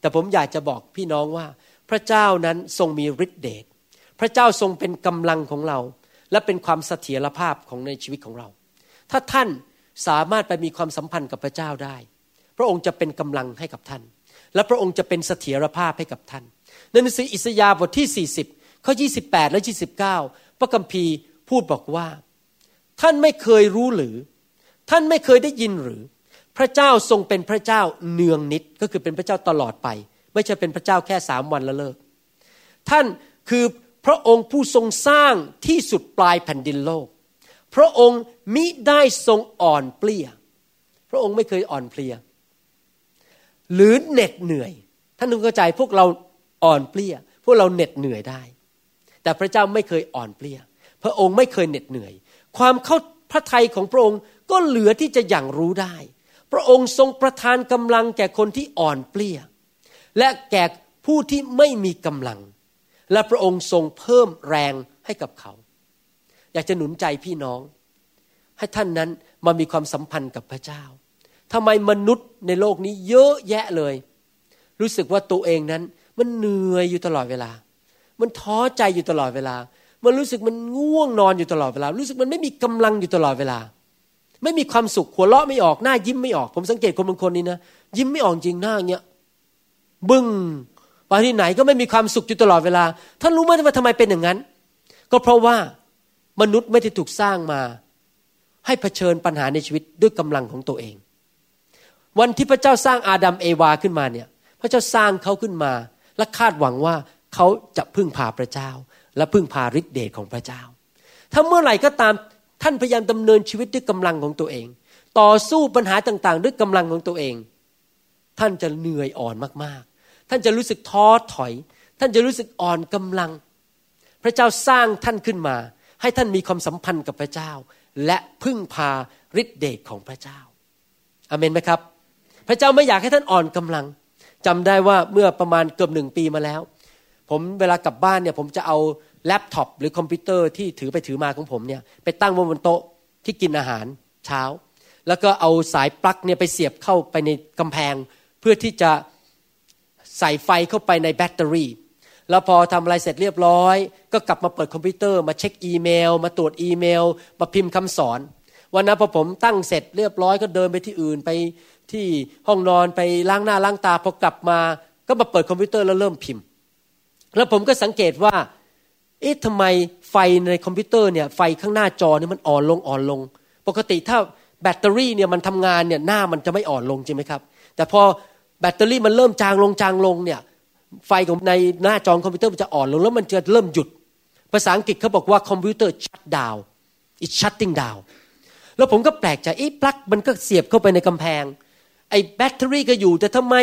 แต่ผมอยากจะบอกพี่น้องว่า พระเจ้านั้นทรงมีฤทธิเดชพระเจ้าทรงเป็นกำลังของเรา และเป็นความเสถียรภาพของในชีวิตของเรา ถ้าท่านสามารถไปมีความสัมพันธ์กับพระเจ้าได้ พระองค์จะเป็นกำลังให้กับท่าน และพระองค์จะเป็นเสถียรภาพให้กับท่านในหนังสืออิสยาห์บทที่ 40ข้อ28 และ 29 พระคัมภีร์พูดบอกว่า ท่านไม่เคยรู้หรือ ท่านไม่เคยได้ยินหรือ พระเจ้าทรงเป็นพระเจ้าเนืองนิดก็คือเป็นพระเจ้าตลอดไป ไม่ใช่เป็นพระเจ้าแค่สามวันแล้วเลิก ท่านคือพระองค์ผู้ทรงสร้างที่สุดปลายแผ่นดินโลก พระองค์มิได้ทรงอ่อนเปลี้ย พระองค์ไม่เคยอ่อนเพลีย หรือเหน็ดเหนื่อย ท่านต้องเข้าใจพวกเราอ่อนเปลี้ย พวกเราเหน็ดเหนื่อยได้ แต่พระเจ้าไม่เคยอ่อนเปลี้ย พระองค์ไม่เคยเหน็ดเหนื่อย ความเข้าพระทัยของพระองค์ก็เหลือที่จะอย่างรู้ได้ พระองค์ทรงประทานกำลังแก่คนที่อ่อนเปลี้ย และแก่ผู้ที่ไม่มีกำลัง และพระองค์ทรงเพิ่มแรงให้กับเขา อยากจะหนุนใจพี่น้อง ให้ท่านนั้นมามีความสัมพันธ์กับพระเจ้าทำไมมนุษย์ในโลกนี้เยอะแยะเลย รู้สึกว่าตัวเองนั้นมันเหนื่อยอยู่ตลอดเวลา มันท้อใจอยู่ตลอดเวลา มันรู้สึกมันง่วงนอนอยู่ตลอดเวลา รู้สึกมันไม่มีกำลังอยู่ตลอดเวลา ไม่มีความสุขหัวเราะไม่ออกหน้ายิ้มไม่ออก ผมสังเกตคนบางคนนี้นะยิ้มไม่ออกจริงหน้าเงี้ยบึ้งไปที่ไหนก็ไม่มีความสุขอยู่ตลอดเวลา ท่านรู้ไหมว่าทำไมเป็นอย่างนั้น ก็เพราะว่ามนุษย์ไม่ได้ถูกสร้างมา ให้เผชิญปัญหาในชีวิตด้วยกำลังของตัวเอง วันที่พระเจ้าสร้างอาดัมเอวาขึ้นมาเนี่ย พระเจ้าสร้างเขาขึ้นมา และคาดหวังว่า เขาจะพึ่งพาพระเจ้า และพึ่งพาฤทธิเดชของพระเจ้า ถ้าเมื่อไหร่ก็ตามท่านพยายามดำเนินชีวิตด้วยกำลังของตัวเอง ต่อสู้ปัญหาต่างๆ ด้วยกำลังของตัวเอง ท่านจะเหนื่อยอ่อนมากๆ ท่านจะรู้สึกท้อถอย ท่านจะรู้สึกอ่อนกำลัง พระเจ้าสร้างท่านขึ้นมา ให้ท่านมีความสัมพันธ์กับพระเจ้า และพึ่งพาฤทธิเดชของพระเจ้าอเมนไหมครับ พระเจ้าไม่อยากให้ท่านอ่อนกำลังจำได้ว่าเมื่อประมาณเกือบหนึ่งปีมาแล้ว ผมเวลากลับบ้านเนี่ยผมจะเอาแล็ปท็อปหรือคอมพิวเตอร์ที่ถือไปถือมาของผมเนี่ยไปตั้งบนโต๊ะที่กินอาหารเช้า แล้วก็เอาสายปลั๊กเนี่ยไปเสียบเข้าไปในกำแพง เพื่อที่จะใส่ไฟเข้าไปในแบตเตอรี่ แล้วพอทำอะไรเสร็จเรียบร้อย ก็กลับมาเปิดคอมพิวเตอร์มาเช็คอีเมล มาตรวจอีเมล มาพิมพ์คำสอน วันนั้นพอผมตั้งเสร็จเรียบร้อยก็เดินไปที่อื่นไปที่ห้องนอนไปล้างหน้าล้างตาพอกลับมา ก็มาเปิดคอมพิวเตอร์แล้วเริ่มพิมพ์ แล้วผมก็สังเกตว่า เอ๊ะทำไมไฟในคอมพิวเตอร์เนี่ย ไฟข้างหน้าจอเนี่ยมันอ่อนลงอ่อนลง ปกติถ้าแบตเตอรี่เนี่ยมันทำงานเนี่ยหน้ามันจะไม่อ่อนลงจริงไหมครับ แต่พอแบตเตอรี่มันเริ่มจางลงจางลงเนี่ย ไฟของในหน้าจอคอมพิวเตอร์มันจะอ่อนลงแล้วมันจะเริ่มหยุด ภาษาอังกฤษเขาบอกว่าคอมพิวเตอร์ shut down it's shutting down แล้วผมก็แปลกใจไอ้ปลั๊กมันก็เสียบเข้าไปในกำแพง ไอ้แบตเตอรี่ก็อยู่แต่ทำไม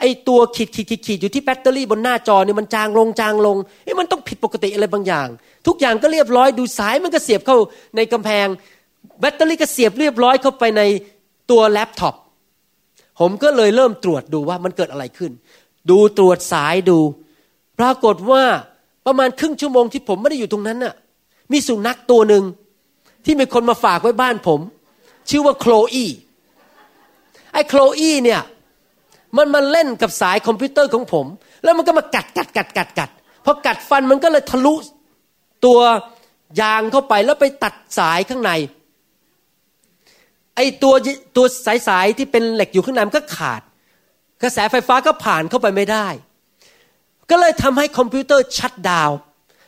ไอ้ตัวขีดขีดขีดขีดอยู่ที่แบตเตอรี่บนหน้าจอเนี่ยมันจางลงจางลงเอ้มันต้องผิดปกติอะไรบางอย่าง ทุกอย่างก็เรียบร้อยดูสายมันก็เสียบเข้าในกำแพง แบตเตอรี่ก็เสียบเรียบร้อยเข้าไปในตัวแล็ปท็อปผมก็เลยเริ่มตรวจดูว่ามันเกิดอะไรขึ้น ดูตรวจสายดู ปรากฏว่าประมาณครึ่งชั่วโมงที่ผมไม่ได้อยู่ตรงนั้นน่ะ มีสุนัขตัวหนึ่งที่มีคนมาฝากไว้บ้านผม ชื่อว่า Chloe ไอ้ Chloe เนี่ย มันมาเล่นกับสายคอมพิวเตอร์ของผม แล้วมันก็มากัดกัดกัดกัดกัดพอกัดฟันมันก็เลยทะลุตัวยางเข้าไปแล้วไปตัดสายข้างใน ไอตัวตัวสายสายที่เป็นเหล็กอยู่ข้างในมันก็ขาด กระแสไฟฟ้าก็ผ่านเข้าไปไม่ได้ ก็เลยทำให้คอมพิวเตอร์ shut down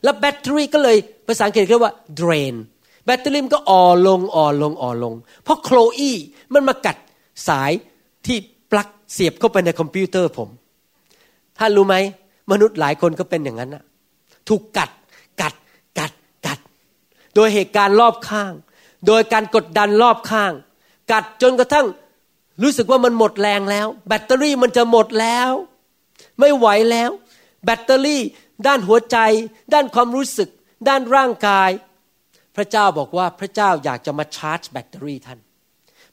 แล้วแบตเตอรี่ก็เลยภาษาอังกฤษเรียกว่า drain แบตเตอรี่มันก็อ่อนลงอ่อนลงอ่อนลง เพราะโคลอีมันมากัดสายที่ ปลั๊กเสียบเข้าไปในคอมพิวเตอร์ผมท่านรู้ไหมมนุษย์หลายคนก็เป็นอย่างนั้นนะถูกกัดกัดกัดกัด โดยเหตุการณ์รอบข้าง โดยการกดดันรอบข้าง กัดจนกระทั่งรู้สึกว่ามันหมดแรงแล้ว แบตเตอรี่มันจะหมดแล้ว ไม่ไหวแล้ว แบตเตอรี่ ด้านหัวใจ ด้านความรู้สึก ด้านร่างกาย พระเจ้าบอกว่าพระเจ้าอยากจะมาชาร์จแบตเตอรี่ท่าน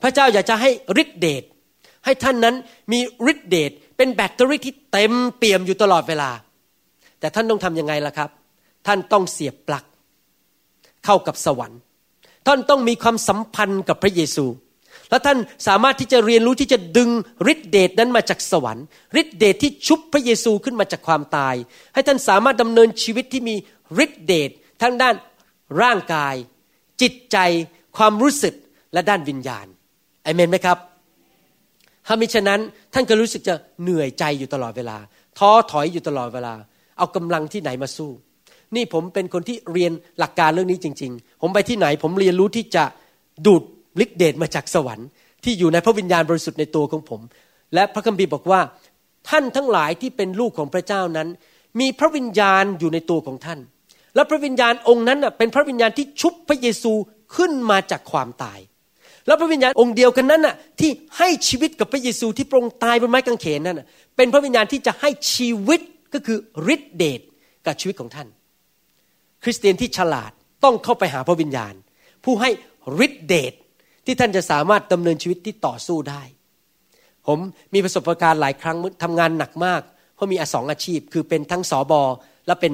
พระเจ้าอยากจะให้ฤทธิเดช ให้ท่านนั้นมีฤทธิเดชเป็นแบตเตอรี่ที่เต็มเปี่ยมอยู่ตลอดเวลา แต่ท่านต้องทํำยังไงล่ะครับ ท่านต้องเสียบปลั๊กเข้ากับสวรรค์ ท่านต้องมีความสัมพันธ์กับพระเยซู และท่านสามารถที่จะเรียนรู้ที่จะดึงฤทธิเดชนั้นมาจากสวรรค์ฤทธิเดชที่ชุบพระเยซูขึ้นมาจากความตาย ให้ท่านสามารถดำเนินชีวิตที่มีฤทธิเดชทั้งด้านร่างกาย จิตใจ ความรู้สึกและด้านวิญญาณอเมนไหมครับ ถ้ามิฉะนั้นท่านก็รู้สึกจะเหนื่อยใจอยู่ตลอดเวลา ท้อถอยอยู่ตลอดเวลา เอากำลังที่ไหนมาสู้ นี่ผมเป็นคนที่เรียนหลักการเรื่องนี้จริง ๆ ผมไปที่ไหนผมเรียนรู้ที่จะดูดฤทธิเดชมาจากสวรรค์ ที่อยู่ในพระวิญญาณบริสุทธิ์ในตัวของผม และพระคัมภีร์บอกว่า ท่านทั้งหลายที่เป็นลูกของพระเจ้านั้น มีพระวิญญาณอยู่ในตัวของท่าน และพระวิญญาณองค์นั้นเป็นพระวิญญาณที่ชุบพระเยซูขึ้นมาจากความตาย แล้วพระวิญญาณองค์เดียวกันนั้นน่ะที่ให้ชีวิตกับพระเยซูที่พระองค์ตายบนไม้กางเขนนั่นเป็นพระวิญญาณที่จะให้ชีวิตก็คือฤทธิเดชกับชีวิตของท่าน คริสเตียนที่ฉลาดต้องเข้าไปหาพระวิญญาณ ผู้ให้ฤทธิเดชที่ท่านจะสามารถดำเนินชีวิตที่ต่อสู้ได้ ผมมีประสบการณ์หลายครั้งทำงานหนักมากเพราะมีอสองอาชีพ คือเป็นทั้งสอบอและเป็น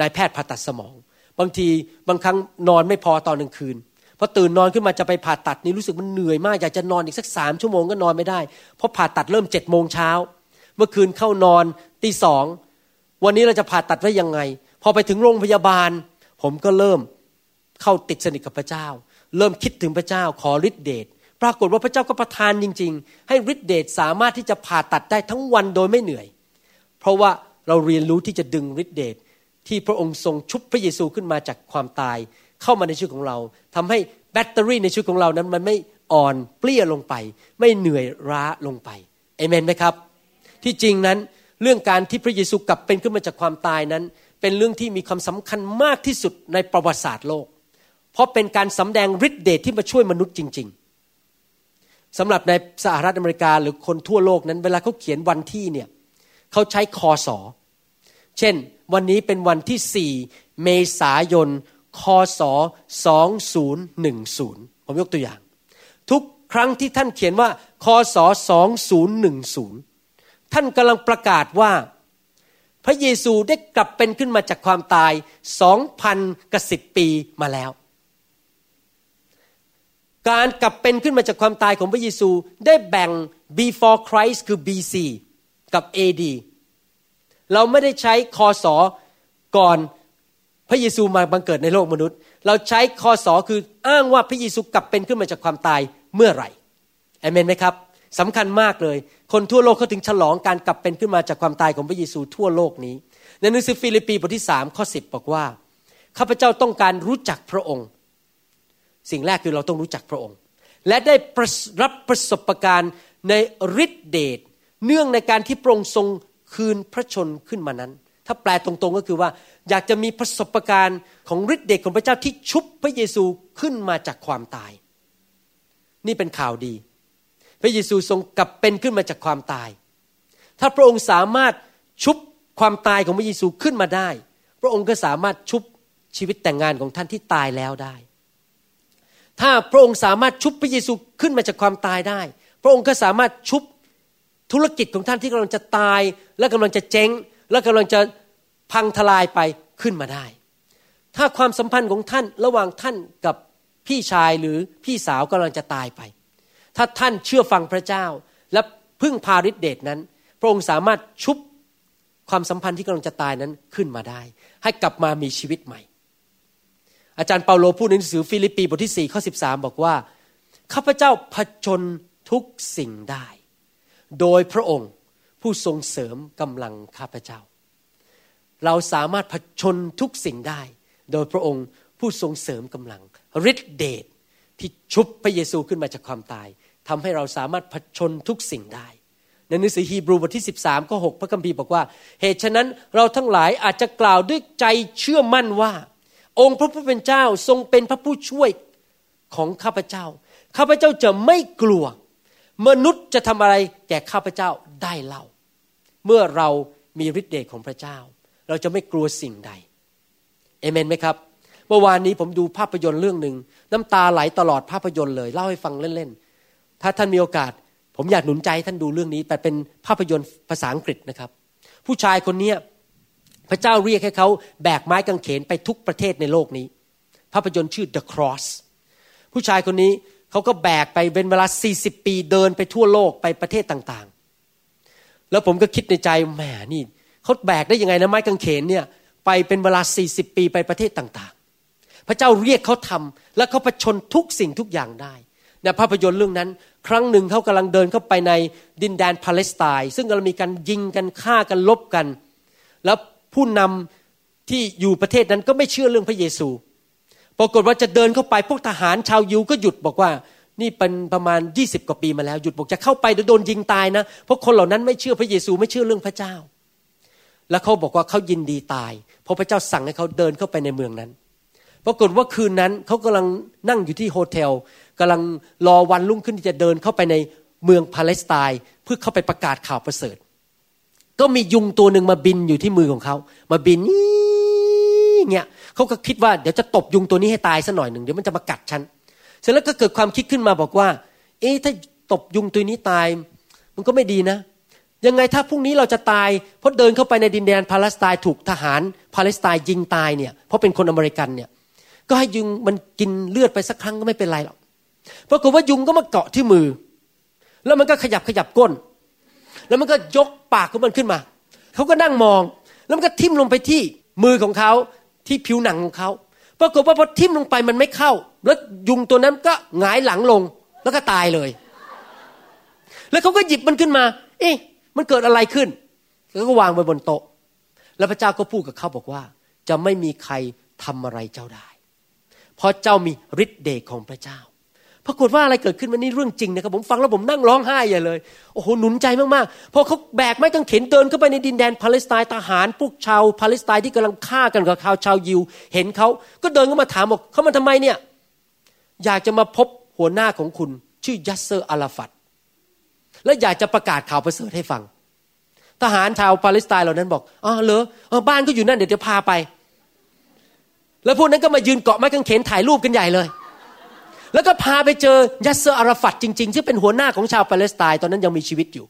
นายแพทย์ผ่าตัดสมอง บางทีบางครั้งนอนไม่พอตอนกลางคืน พอตื่นนอนขึ้นมาจะไปผ่าตัดนี่รู้สึกมันเหนื่อยมากอยากจะนอนอีกสักสามชั่วโมงก็นอนไม่ได้ เพราะผ่าตัดเริ่มเจ็ดโมงเช้าเมื่อคืนเข้านอนตีสองวันนี้เราจะผ่าตัดไว้ยังไง พอไปถึงโรงพยาบาล ผมก็เริ่มเข้าติดสนิทกับพระเจ้า เริ่มคิดถึงพระเจ้าขอฤทธิเดชปรากฏว่าพระเจ้าก็ประทานจริง ๆ ให้ฤทธิเดชสามารถที่จะผ่าตัดได้ทั้งวันโดยไม่เหนื่อย เพราะว่าเราเรียนรู้ที่จะดึงฤทธิเดชที่พระองค์ทรงชุบพระเยซูขึ้นมาจากความตาย เข้ามาในชีวิตของเราทำให้แบตเตอรี่ในชีวิตของเรานั้นมันไม่อ่อนเปลี้ยลงไป ไม่เหนื่อยล้าลงไปเอเมนไหมครับ ที่จริงนั้นเรื่องการที่พระเยซูกลับเป็นขึ้นมาจากความตายนั้น เป็นเรื่องที่มีความสำคัญมากที่สุดในประวัติศาสตร์โลก เพราะเป็นการสำแดงฤทธิเดชที่มาช่วยมนุษย์จริง ๆสำหรับในสหรัฐอเมริกาหรือคนทั่วโลกนั้น เวลาเขาเขียนวันที่เนี่ยเขาใช้คอสอเช่น วันนี้เป็นวันที่ 4 เมษายน คศ2010 ผมยกตัวอย่าง ทุกครั้งที่ท่านเขียนว่าคศ2010 ท่านกำลังประกาศว่า พระเยซูได้กลับเป็นขึ้นมาจากความตาย 2,000กสิบปีมาแล้ว การกลับเป็นขึ้นมาจากความตายของพระเยซูได้แบ่ง before Christ คือ BC กับ AD เราไม่ได้ใช้คอสอก่อน พระเยซูมาบังเกิดในโลกมนุษย์ เราใช้คอสอคืออ้างว่าพระเยซูกลับเป็นขึ้นมาจากความตายเมื่อไหร่เอเมนไหมครับสำคัญมากเลย คนทั่วโลกเขาถึงฉลองการกลับเป็นขึ้นมาจากความตายของพระเยซูทั่วโลกนี้ ในหนังสือฟิลิปปีบทที่สามข้อสิบบอกว่าข้าพเจ้าต้องการรู้จักพระองค์ สิ่งแรกคือเราต้องรู้จักพระองค์ และได้รับประสบการณ์ในฤทธิเดชเนื่องในการที่พระองค์ทรงคืนพระชนขึ้นมานั้น ถ้าแปลตรงๆก็คือว่า อยากจะมีประสบการณ์ของฤทธิ์เดชของพระเจ้าที่ชุบพระเยซูขึ้นมาจากความตาย นี่เป็นข่าวดี พระเยซูทรงกลับเป็นขึ้นมาจากความตาย ถ้าพระองค์สามารถชุบความตายของพระเยซูขึ้นมาได้ พระองค์ก็สามารถชุบชีวิตแต่งงานของท่านที่ตายแล้วได้ ถ้าพระองค์สามารถชุบพระเยซูขึ้นมาจากความตายได้ พระองค์ก็สามารถชุบธุรกิจของท่านที่กำลังจะตายและกำลังจะเจ๊ง และกำลังจะพังทลายไปขึ้นมาได้ ถ้าความสัมพันธ์ของท่านระหว่างท่านกับพี่ชายหรือพี่สาวกำลังจะตายไป ถ้าท่านเชื่อฟังพระเจ้า และพึ่งพาฤทธิเดชนั้น พระองค์สามารถชุบความสัมพันธ์ที่กำลังจะตายนั้นขึ้นมาได้ ให้กลับมามีชีวิตใหม่ อาจารย์เปาโลพูดในหนังสือฟิลิปปีบทที่4ข้อ13 บอกว่าข้าพเจ้าผจญทุกสิ่งได้ โดยพระองค์ ผู้ทรงเสริมกำลังข้าพเจ้า เราสามารถผชนทุกสิ่งได้ โดยพระองค์ผู้ทรงเสริมกำลังฤทธิเดชที่ชุบพระเยซูขึ้นมาจากความตายทำให้เราสามารถผชนทุกสิ่งได้ ในหนังสือฮีบรูบทที่ 13ข้อ6พระคัมภีร์บอกว่า เหตุฉะนั้นเราทั้งหลายอาจจะกล่าวด้วยใจเชื่อมั่นว่า องค์พระผู้เป็นเจ้าทรงเป็นพระผู้ช่วยของข้าพเจ้า ข้าพเจ้าจะไม่กลัว มนุษย์จะทำอะไรแก่ข้าพเจ้าได้เล่า เมื่อเรามีฤทธิ์เดชของพระเจ้า เราจะไม่กลัวสิ่งใดเอเมนไหมครับ เมื่อวานนี้ผมดูภาพยนตร์เรื่องหนึ่งน้ำตาไหลตลอดภาพยนตร์เลยเล่าให้ฟังเล่นๆถ้าท่านมีโอกาส ผมอยากหนุนใจท่านดูเรื่องนี้แต่เป็นภาพยนตร์ภาษาอังกฤษนะครับ ผู้ชายคนนี้พระเจ้าเรียกให้เขาแบกไม้กางเขนไปทุกประเทศในโลกนี้ ภาพยนตร์ชื่อ The Cross ผู้ชายคนนี้เขาก็แบกไปเป็นเวลา 40 ปีเดินไปทั่วโลกไปประเทศต่างๆ แล้วผมก็คิดในใจแหมนี่เขาแบกได้ยังไงนะไม้กางเขนเนี่ยไปเป็นเวลา 40 ปีไปประเทศต่างๆ พระเจ้าเรียกเขาทำและเขาประชนทุกสิ่งทุกอย่างได้ในภาพยนตร์เรื่องนั้น ครั้งหนึ่งเขากำลังเดินเข้าไปในดินแดนปาเลสไตน์ซึ่งกำลังมีการยิงกันฆ่ากันลบกัน แล้วผู้นำที่อยู่ประเทศนั้นก็ไม่เชื่อเรื่องพระเยซู ปรากฏว่าจะเดินเข้าไปพวกทหารชาวยิวก็หยุดบอกว่า นี่เป็นประมาณ 20 กว่าปีมาแล้วหยุดบอกจะเข้าไปเดี๋ยวโดนยิงตายนะเพราะคนเหล่านั้นไม่เชื่อพระเยซูไม่เชื่อเรื่องพระเจ้า แล้วเขาบอกว่าเขายินดีตาย เพราะพระเจ้าสั่งให้เขาเดินเข้าไปในเมืองนั้นปรากฏว่าคืนนั้นเขากำลังนั่งอยู่ที่โฮเทลกำลังรอวันรุ่งขึ้นที่จะเดินเข้าไปในเมืองปาเลสไตน์เพื่อเข้าไปประกาศข่าวประเสริฐ ก็มียุงตัวหนึ่งมาบินอยู่ที่มือของเขามาบินเงี้ยเขาก็คิดว่าเดี๋ยวจะตบยุงตัวนี้ให้ตายซะหน่อยหนึ่งเดี๋ยวมันจะมากัดฉัน สร็จแล้วก็เกิดความคิดขึ้นมาบอกว่า เอ๊ะถ้าตบยุงตัวนี้ตาย มันก็ไม่ดีนะ ยังไงถ้าพรุ่งนี้เราจะตาย เพราะเดินเข้าไปในดินแดนปาเลสไตน์ถูกทหารปาเลสไตน์ยิงตายเนี่ยเพราะเป็นคนอเมริกันเนี่ยก็ให้ยุงมันกินเลือดไปสักครั้งก็ไม่เป็นไรหรอกปรากฏว่ายุงก็มาเกาะที่มือ แล้วมันก็ขยับขยับก้น แล้วมันก็ยกปากของมันขึ้นมา เขาก็นั่งมอง แล้วมันก็ทิ่มลงไปที่มือของเขาที่ผิวหนังของเขา ปรากฏว่าพอทิ่มลงไปมันไม่เข้า แล้วยุงตัวนั้นก็หงายหลังลงแล้วก็ตายเลย แล้วเขาก็หยิบมันขึ้นมา เอ๊ะมันเกิดอะไรขึ้น แล้วก็วางไว้บนโต๊ะ แล้วพระเจ้าก็พูดกับเขาบอกว่า จะไม่มีใครทำอะไรเจ้าได้ เพราะเจ้ามีฤทธิ์เดชของพระเจ้า ปรากฏว่าอะไรเกิดขึ้นวันนี้เรื่องจริงนะครับ ผมฟังแล้วผมนั่งร้องไห้ใหญ่เลยโอ้โหหนุนใจมากๆพอเขาแบกไม้กางเขนเดินเข้าไปในดินแดนปาเลสไตน์ทหารพวกชาวปาเลสไตน์ที่กำลังฆ่ากันกับชาวชาวยิว เห็นเขาก็เดินเข้ามาถามบอกเขามาทำไมเนี่ยอยากจะมาพบหัวหน้าของคุณ ชื่อยัสเซอร์อาราฟัตและอยากจะประกาศข่าวประเสริฐให้ฟัง ทหารชาวปาเลสไตน์เหล่านั้นบอกอ๋อเหรอออบ้านก็อยู่นั่นเดี๋ยวจะพาไป แล้วพวกนั้นก็มายืนเกาะไม้กางเขนถ่ายรูปกันใหญ่เลย แล้วก็พาไปเจอยัสเซอร์อาราฟัดจริง ๆ ที่เป็นหัวหน้าของชาวปาเลสไตน์ตอนนั้นยังมีชีวิตอยู่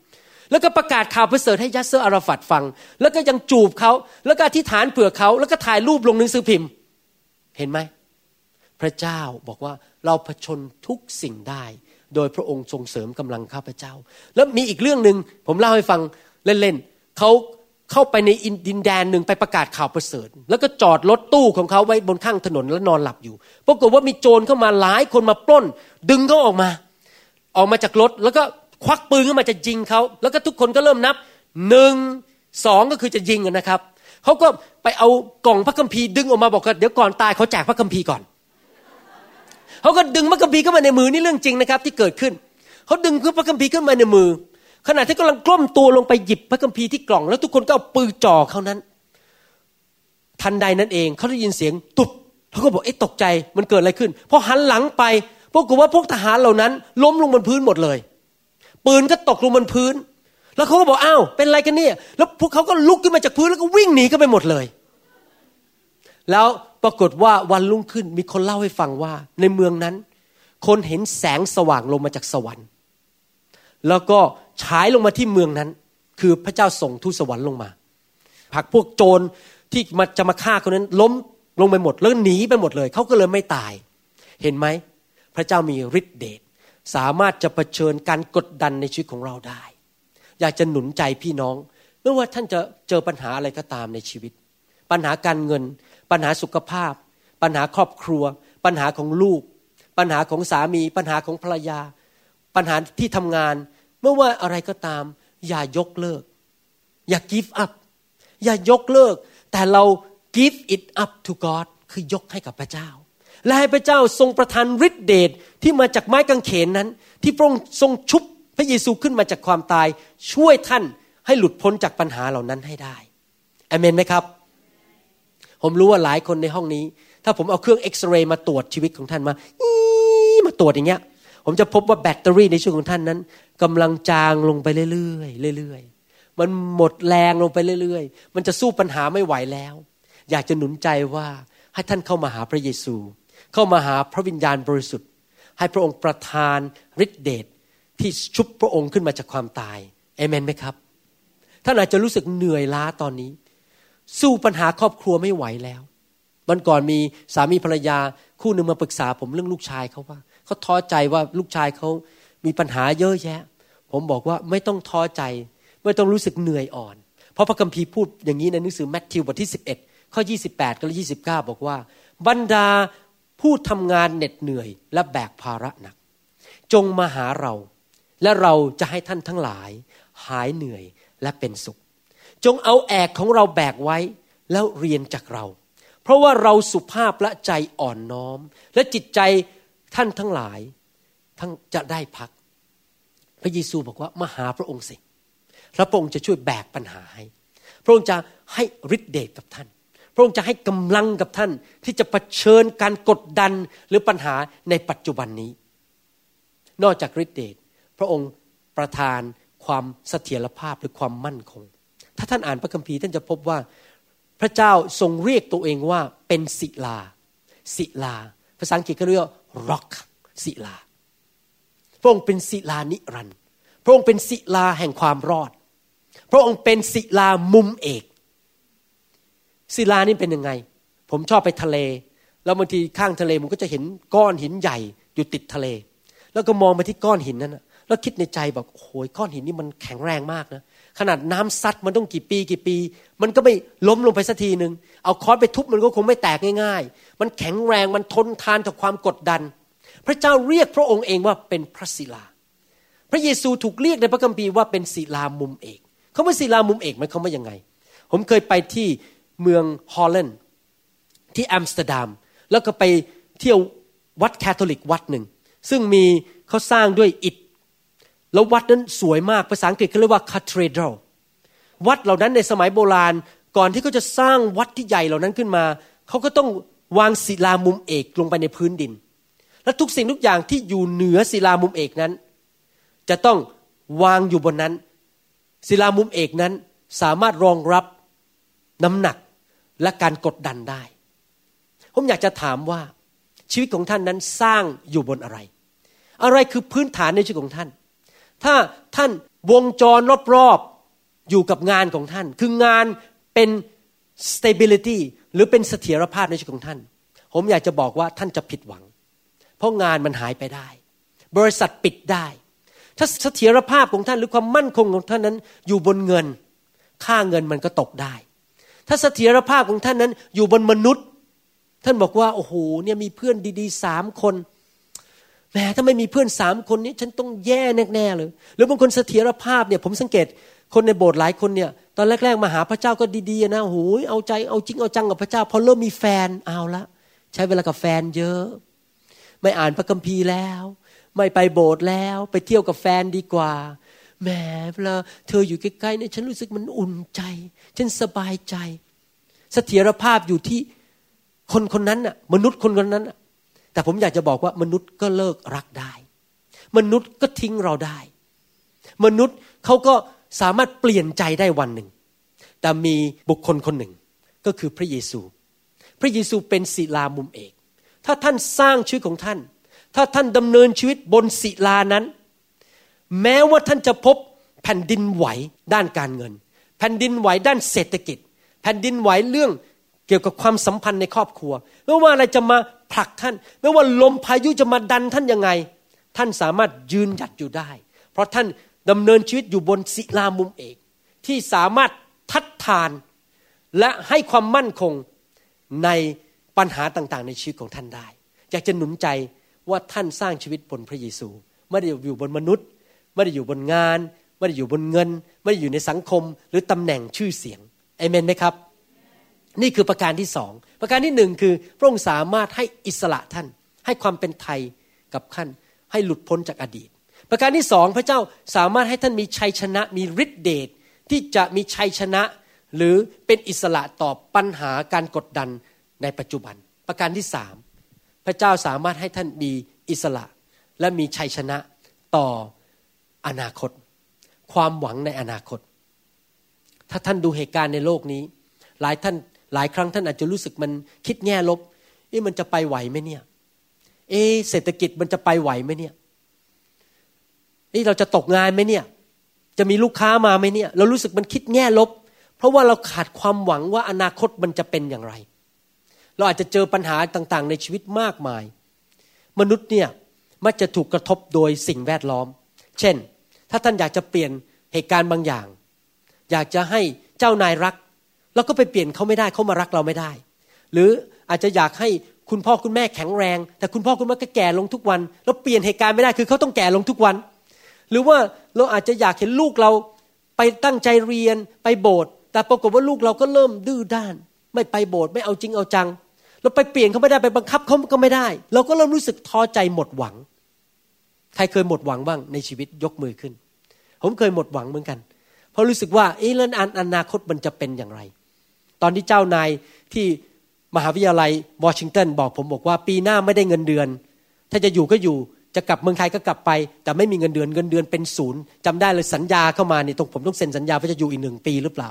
แล้วก็ประกาศข่าวประเสริฐให้ยัสเซอร์อาราฟัดฟัง แล้วก็ยังจูบเขา แล้วก็อธิษฐานเผื่อเขา แล้วก็ถ่ายรูปลงหนังสือพิมพ์ เห็นไหม พระเจ้าบอกว่าเราผจญทุกสิ่งได้ โดยพระองค์ทรงเสริมกำลังข้าพเจ้า แล้วมีอีกเรื่องหนึ่งผมเล่าให้ฟังเล่นๆเขา เข้าไปในดินแดนหนึ่งไปประกาศข่าวประเสริฐ แล้วก็จอดรถตู้ของเขาไว้บนข้างถนนแล้วนอนหลับอยู่ปรากฏว่ามีโจรเข้ามาหลายคนมาปล้น ดึงเขาออกมา ออกมาจากรถแล้วก็ควักปืนขึ้นมาจะยิงเขาแล้วก็ทุกคนก็เริ่มนับหนึ่งสองก็คือจะยิงนะครับเขาก็ไปเอากล่องพระคัมภีร์ดึงออกมาบอกว่าเดี๋ยวก่อนตายเขาแจกพระคัมภีร์ก่อนเขาก็ดึงพระคัมภีร์เข้ามาในมือนี่เรื่องจริงนะครับ ที่เกิดขึ้นเขาดึงพระคัมภีร์ขึ้นมาในมือ ขณะที่กำลังกล้มตัวลงไปหยิบพระคัมภีร์ที่กล่อง แล้วทุกคนก็เอาปืนจ่อเขานั้น ทันใดนั้นเองเขาได้ยินเสียงตุบเขาก็บอกเอ๊ะตกใจมันเกิดอะไรขึ้นพอหันหลังไปปรากฏว่าพวกทหารเหล่านั้น ล้มลงบนพื้นหมดเลย ปืนก็ตกลงบนพื้น แล้วเขาก็บอกอ้าวเป็นอะไรกันเนี่ย แล้วพวกเขาก็ลุกขึ้นมาจากพื้นแล้วก็วิ่งหนีกันไปหมดเลย แล้วปรากฏว่าวันรุ่งขึ้นมีคนเล่าให้ฟังว่า ในเมืองนั้น คนเห็นแสงสว่างลงมาจากสวรรค์ แล้วก็ ฉายลงมาที่เมืองนั้น คือพระเจ้าส่งทูตสวรรค์ลงมาผักพวกโจรที่มาจะมาฆ่าคนนั้น ล้มลงไปหมดแล้วหนีไปหมดเลยเขาก็เลยไม่ตาย เห็นไหมพระเจ้ามีฤทธิเดชสามารถจะะเผชิญการกดดันในชีวิตของเราได้ อยากจะหนุนใจพี่น้อง ไม่ว่าท่านจะเจอปัญหาอะไรก็ตามในชีวิต ปัญหาการเงิน ปัญหาสุขภาพ ปัญหาครอบครัว ปัญหาของลูก ปัญหาของสามี ปัญหาของภรรยา ปัญหาที่ทำงาน ไม่ว่าอะไรก็ตาม อย่ายกเลิก อย่า give up อย่ายกเลิก แต่เรา give it up to God คือยกให้กับพระเจ้า และให้พระเจ้าทรงประทานฤทธิเดชที่มาจากไม้กางเขนนั้น ที่พระองค์ทรงชุบพระเยซูขึ้นมาจากความตาย ช่วยท่านให้หลุดพ้นจากปัญหาเหล่านั้นให้ได้อเมนไหมครับ ผมรู้ว่าหลายคนในห้องนี้ ถ้าผมเอาเครื่องเอ็กซเรย์มาตรวจชีวิตของท่านมา มาตรวจอย่างเงี้ย ผมจะพบว่าแบตเตอรี่ในชีวิตของท่านนั้น กำลังจางลงไปเรื่อยๆเรื่อยๆ มันหมดแรงลงไปเรื่อยๆ มันจะสู้ปัญหาไม่ไหวแล้ว อยากจะหนุนใจว่าให้ท่านเข้ามาหาพระเยซู เข้ามาหาพระวิญญาณบริสุทธิ์ ให้พระองค์ประทานฤทธิเดชที่ชุบพระองค์ขึ้นมาจากความตายเอเมนไหมครับ ท่านอาจจะรู้สึกเหนื่อยล้าตอนนี้ สู้ปัญหาครอบครัวไม่ไหวแล้วมันก่อนมีสามีภรรยาคู่หนึ่งมาปรึกษาผมเรื่องลูกชายเขาว่าเขาท้อใจว่าลูกชายเขา มีปัญหาเยอะแยะ ผมบอกว่าไม่ต้องท้อใจ ไม่ต้องรู้สึกเหนื่อยอ่อน เพราะพระคัมภีร์พูดอย่างนี้ในหนังสือแมทธิวบทที่ 11 ข้อ 28กับ29 บอกว่า บรรดาผู้ทำงานเหน็ดเหนื่อยและแบกภาระหนัก จงมาหาเรา และเราจะให้ท่านทั้งหลาย หายเหนื่อยและเป็นสุข จงเอาแอกของเราแบกไว้แล้วเรียนจากเรา เพราะว่าเราสุภาพและใจอ่อนน้อม และจิตใจท่านทั้งหลาย ทั้งจะได้พัก พระเยซูบอกว่ามาหาพระองค์สิพระองค์จะช่วยแบกปัญหาให้ พระองค์จะให้ฤทธิเดชกับท่าน พระองค์จะให้กำลังกับท่านที่จะะเผชิญการกดดันหรือปัญหาในปัจจุบันนี้ นอกจากฤทธิเดชพระองค์ประทานความเสถียรภาพหรือความมั่นคง ถ้าท่านอ่านพระคัมภีร์ท่านจะพบว่าพระเจ้าทรงเรียกตัวเองว่าเป็นศิลา ศิลา ภาษาอังกฤษเขาเรียกว่า rock ศิลา ระองค์เป็นศิลานิรันด์พระองค์เป็นศิลาแห่งความรอด พระองค์เป็นศิลามุมเอก ศิลานี่เป็นยังไง ผมชอบไปทะเล แล้วบางทีข้างทะเลมันก็จะเห็นก้อนหินใหญ่อยู่ติดทะเล แล้วก็มองไปที่ก้อนหินนั้นนะแล้วคิดในใจแบบโอ้ยก้อนหินนี่มันแข็งแรงมากนะขนาดน้ำซัดมันต้องกี่ปีกี่ปี มันก็ไม่ล้มลงไปสักทีหนึ่งเอาค้อนไปทุบมันก็คงไม่แตกง่าย ๆ มันแข็งแรงมันทนทานต่อความกดดัน พระเจ้าเรียกพระองค์เองว่าเป็นพระศิลา พระเยซูถูกเรียกในพระคัมภีร์ว่าเป็นศิลามุมเอกเขาว่าศิลามุมเอกมันเขาว่ายังไง ผมเคยไปที่เมืองฮอลแลนด์ที่อัมสเตอร์ดัมแล้วก็ไปเที่ยววัดแคทอลิกวัดหนึ่ง ซึ่งมีเขาสร้างด้วยอิฐ แล้ววัดนั้นสวยมากภาษาอังกฤษเขาเรียกว่า cathedral วัดเหล่านั้นในสมัยโบราณก่อนที่เขาจะสร้างวัดที่ใหญ่เหล่านั้นขึ้นมา เขาก็ต้องวางศิลามุมเอกลงไปในพื้นดิน และทุกสิ่งทุกอย่างที่อยู่เหนือศิลามุมเอกนั้น จะต้องวางอยู่บนนั้น ศิลามุมเอกนั้นสามารถรองรับน้ำหนักและการกดดันได้ ผมอยากจะถามว่าชีวิตของท่านนั้นสร้างอยู่บนอะไร อะไรคือพื้นฐานในชีวิตของท่าน ถ้าท่านวงจรรอบๆอยู่กับงานของท่าน คืองานเป็น stability หรือเป็นเสถียรภาพในชีวิตของท่าน ผมอยากจะบอกว่าท่านจะผิดหวัง เพราะงานมันหายไปได้ บริษัทปิดได้ ถ้าเสถียรภาพของท่านหรือความมั่นคงของท่านนั้นอยู่บนเงิน ค่าเงินมันก็ตกได้ ถ้าเสถียรภาพของท่านนั้นอยู่บนมนุษย์ ท่านบอกว่าโอ้โหเนี่ยมีเพื่อนดีๆสามคนแหมถ้าไม่มีเพื่อนสามคนนี้ฉันต้องแย่แน่ๆเลยหรือบางคนเสถียรภาพเนี่ยผมสังเกตคนในโบสถ์หลายคนเนี่ยตอนแรก ๆ มาหาพระเจ้าก็ดีๆนะโอ้ยเอาใจเอาจริงเอาจังกับพระเจ้า พอเริ่มมีแฟนเอาละใช้เวลากับแฟนเยอะ ไม่อ่านพระคัมภีร์แล้ว ไม่ไปโบสถ์แล้ว ไปเที่ยวกับแฟนดีกว่าแหมเวลาเธออยู่ใกล้ๆเนี่ยฉันรู้สึกมันอุ่นใจ ฉันสบายใจ เสถียรภาพอยู่ที่คนคนนั้นน่ะ มนุษย์คนคนนั้นน่ะ แต่ผมอยากจะบอกว่ามนุษย์ก็เลิกรักได้ มนุษย์ก็ทิ้งเราได้ มนุษย์เขาก็สามารถเปลี่ยนใจได้วันหนึ่ง แต่มีบุคคลคนหนึ่ง ก็คือพระเยซู พระเยซูเป็นศิลามุมเอก ถ้าท่านสร้างชีวิตของท่าน ถ้าท่านดำเนินชีวิตบนศิลานั้น แม้ว่าท่านจะพบแผ่นดินไหวด้านการเงิน แผ่นดินไหวด้านเศรษฐกิจ แผ่นดินไหวเรื่องเกี่ยวกับความสัมพันธ์ในครอบครัว ไม่ว่าอะไรจะมาผลักท่าน ไม่ว่าลมพายุจะมาดันท่านยังไง ท่านสามารถยืนหยัดอยู่ได้ เพราะท่านดำเนินชีวิตอยู่บนศิลามุมเอกที่สามารถทัดทานและให้ความมั่นคงใน ปัญหาต่างๆ ในชีวิตของท่านได้ อยากจะหนุนใจว่าท่านสร้างชีวิตบนพระเยซู ไม่ได้อยู่บนมนุษย์ ไม่ได้อยู่บนงาน ไม่ได้อยู่บนเงิน ไม่ได้อยู่ในสังคม หรือตำแหน่งชื่อเสียงเอเมนไหมครับ นี่คือประการที่สองประการที่หนึ่งคือพระองค์สามารถให้อิสระท่าน ให้ความเป็นไทยกับท่านให้หลุดพ้นจากอดีต ประการที่สองพระเจ้าสามารถให้ท่านมีชัยชนะมีฤทธิเดชที่จะมีชัยชนะ หรือเป็นอิสระต่อปัญหาการกดดัน ในปัจจุบัน ประการที่สามพระเจ้าสามารถให้ท่านมีอิสระ และมีชัยชนะต่ออนาคต ความหวังในอนาคต ถ้าท่านดูเหตุการณ์ในโลกนี้ หลายท่านหลายครั้งท่านอาจจะรู้สึกมันคิดแง่ลบเอ๊ะมันจะไปไหวไหมเนี่ย เอ๊เศรษฐกิจมันจะไปไหวไหมเนี่ยนี่เราจะตกงานไหมเนี่ย จะมีลูกค้ามาไหมเนี่ย เรารู้สึกมันคิดแง่ลบ เพราะว่าเราขาดความหวังว่าอนาคตมันจะเป็นอย่างไร เราอาจจะเจอปัญหาต่างๆ ในชีวิตมากมาย มนุษย์เนี่ยมักจะถูกกระทบโดยสิ่งแวดล้อม เช่น ถ้าท่านอยากจะเปลี่ยนเหตุการณ์บางอย่าง อยากจะให้เจ้านายรักเราก็ไปเปลี่ยนเขาไม่ได้เขามารักเราไม่ได้ หรืออาจจะอยากให้คุณพ่อคุณแม่แข็งแรง แต่คุณพ่อคุณแม่ก็แก่ลงทุกวัน แล้วเปลี่ยนเหตุการณ์ไม่ได้คือเขาต้องแก่ลงทุกวัน หรือว่าเราอาจจะอยากเห็นลูกเราไปตั้งใจเรียนไปโบสถ์แต่ปรากฏว่าลูกเราก็เริ่มดื้อด้าน ไม่ไปโบสถ์ไม่เอาจริงเอาจัง เราไปเปลี่ยนเขาไม่ได้ไปบังคับเขาก็ไม่ได้ เราก็เริ่มรู้สึกท้อใจหมดหวัง ใครเคยหมดหวังบ้างในชีวิตยกมือขึ้น ผมเคยหมดหวังเหมือนกัน เพราะรู้สึกว่าเอ๊ะแล้วอนาคตมันจะเป็นอย่างไร ตอนที่เจ้านายที่มหาวิทยาลัยวอชิงตันบอกผมบอกว่าปีหน้าไม่ได้เงินเดือน ถ้าจะอยู่ก็อยู่จะกลับเมืองไทยก็กลับไป แต่ไม่มีเงินเดือนเงินเดือนเป็นศูนย์จำได้เลยสัญญาเข้ามาเนี่ยตรงผมต้องเซ็นสัญญาว่าจะอยู่อีกหนึ่งปีหรือเปล่า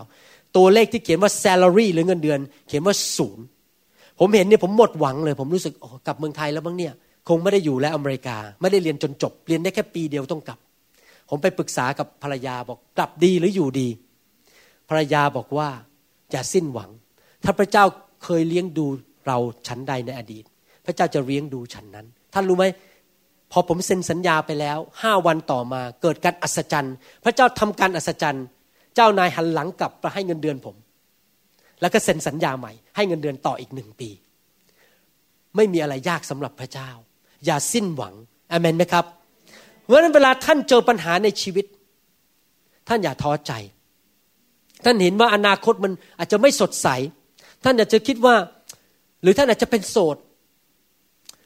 ตัวเลขที่เขียนว่า salary หรือเงินเดือน เขียนว่าศูนย์ ผมเห็นเนี่ยผมหมดหวังเลย ผมรู้สึกกลับเมืองไทยแล้วบ้างเนี่ย คงไม่ได้อยู่แล้วอเมริกา ไม่ได้เรียนจนจบ เรียนได้แค่ปีเดียวต้องกลับ ผมไปปรึกษากับภรรยาบอกกลับดีหรืออยู่ดี ภรรยาบอกว่าอย่าสิ้นหวัง ถ้าพระเจ้าเคยเลี้ยงดูเราฉันใดในอดีต พระเจ้าจะเลี้ยงดูฉันนั้น ท่านรู้ไหมพอผมเซ็นสัญญาไปแล้วห้าวันต่อมาเกิดการอัศจรรย์ พระเจ้าทำการอัศจรรย์ เจ้านายหันหลังกลับมาให้เงินเดือนผม แล้วก็เซ็นสัญญาใหม่ ให้เงินเดือนต่ออีกหนึ่งปี ไม่มีอะไรยากสำหรับพระเจ้า อย่าสิ้นหวังอเมนไหมครับเพราะนั้นเวลาท่านเจอปัญหาในชีวิต ท่านอย่าท้อใจ ท่านเห็นว่าอนาคตมันอาจจะไม่สดใส ท่านอาจจะคิดว่า หรือท่านอาจจะเป็นโสด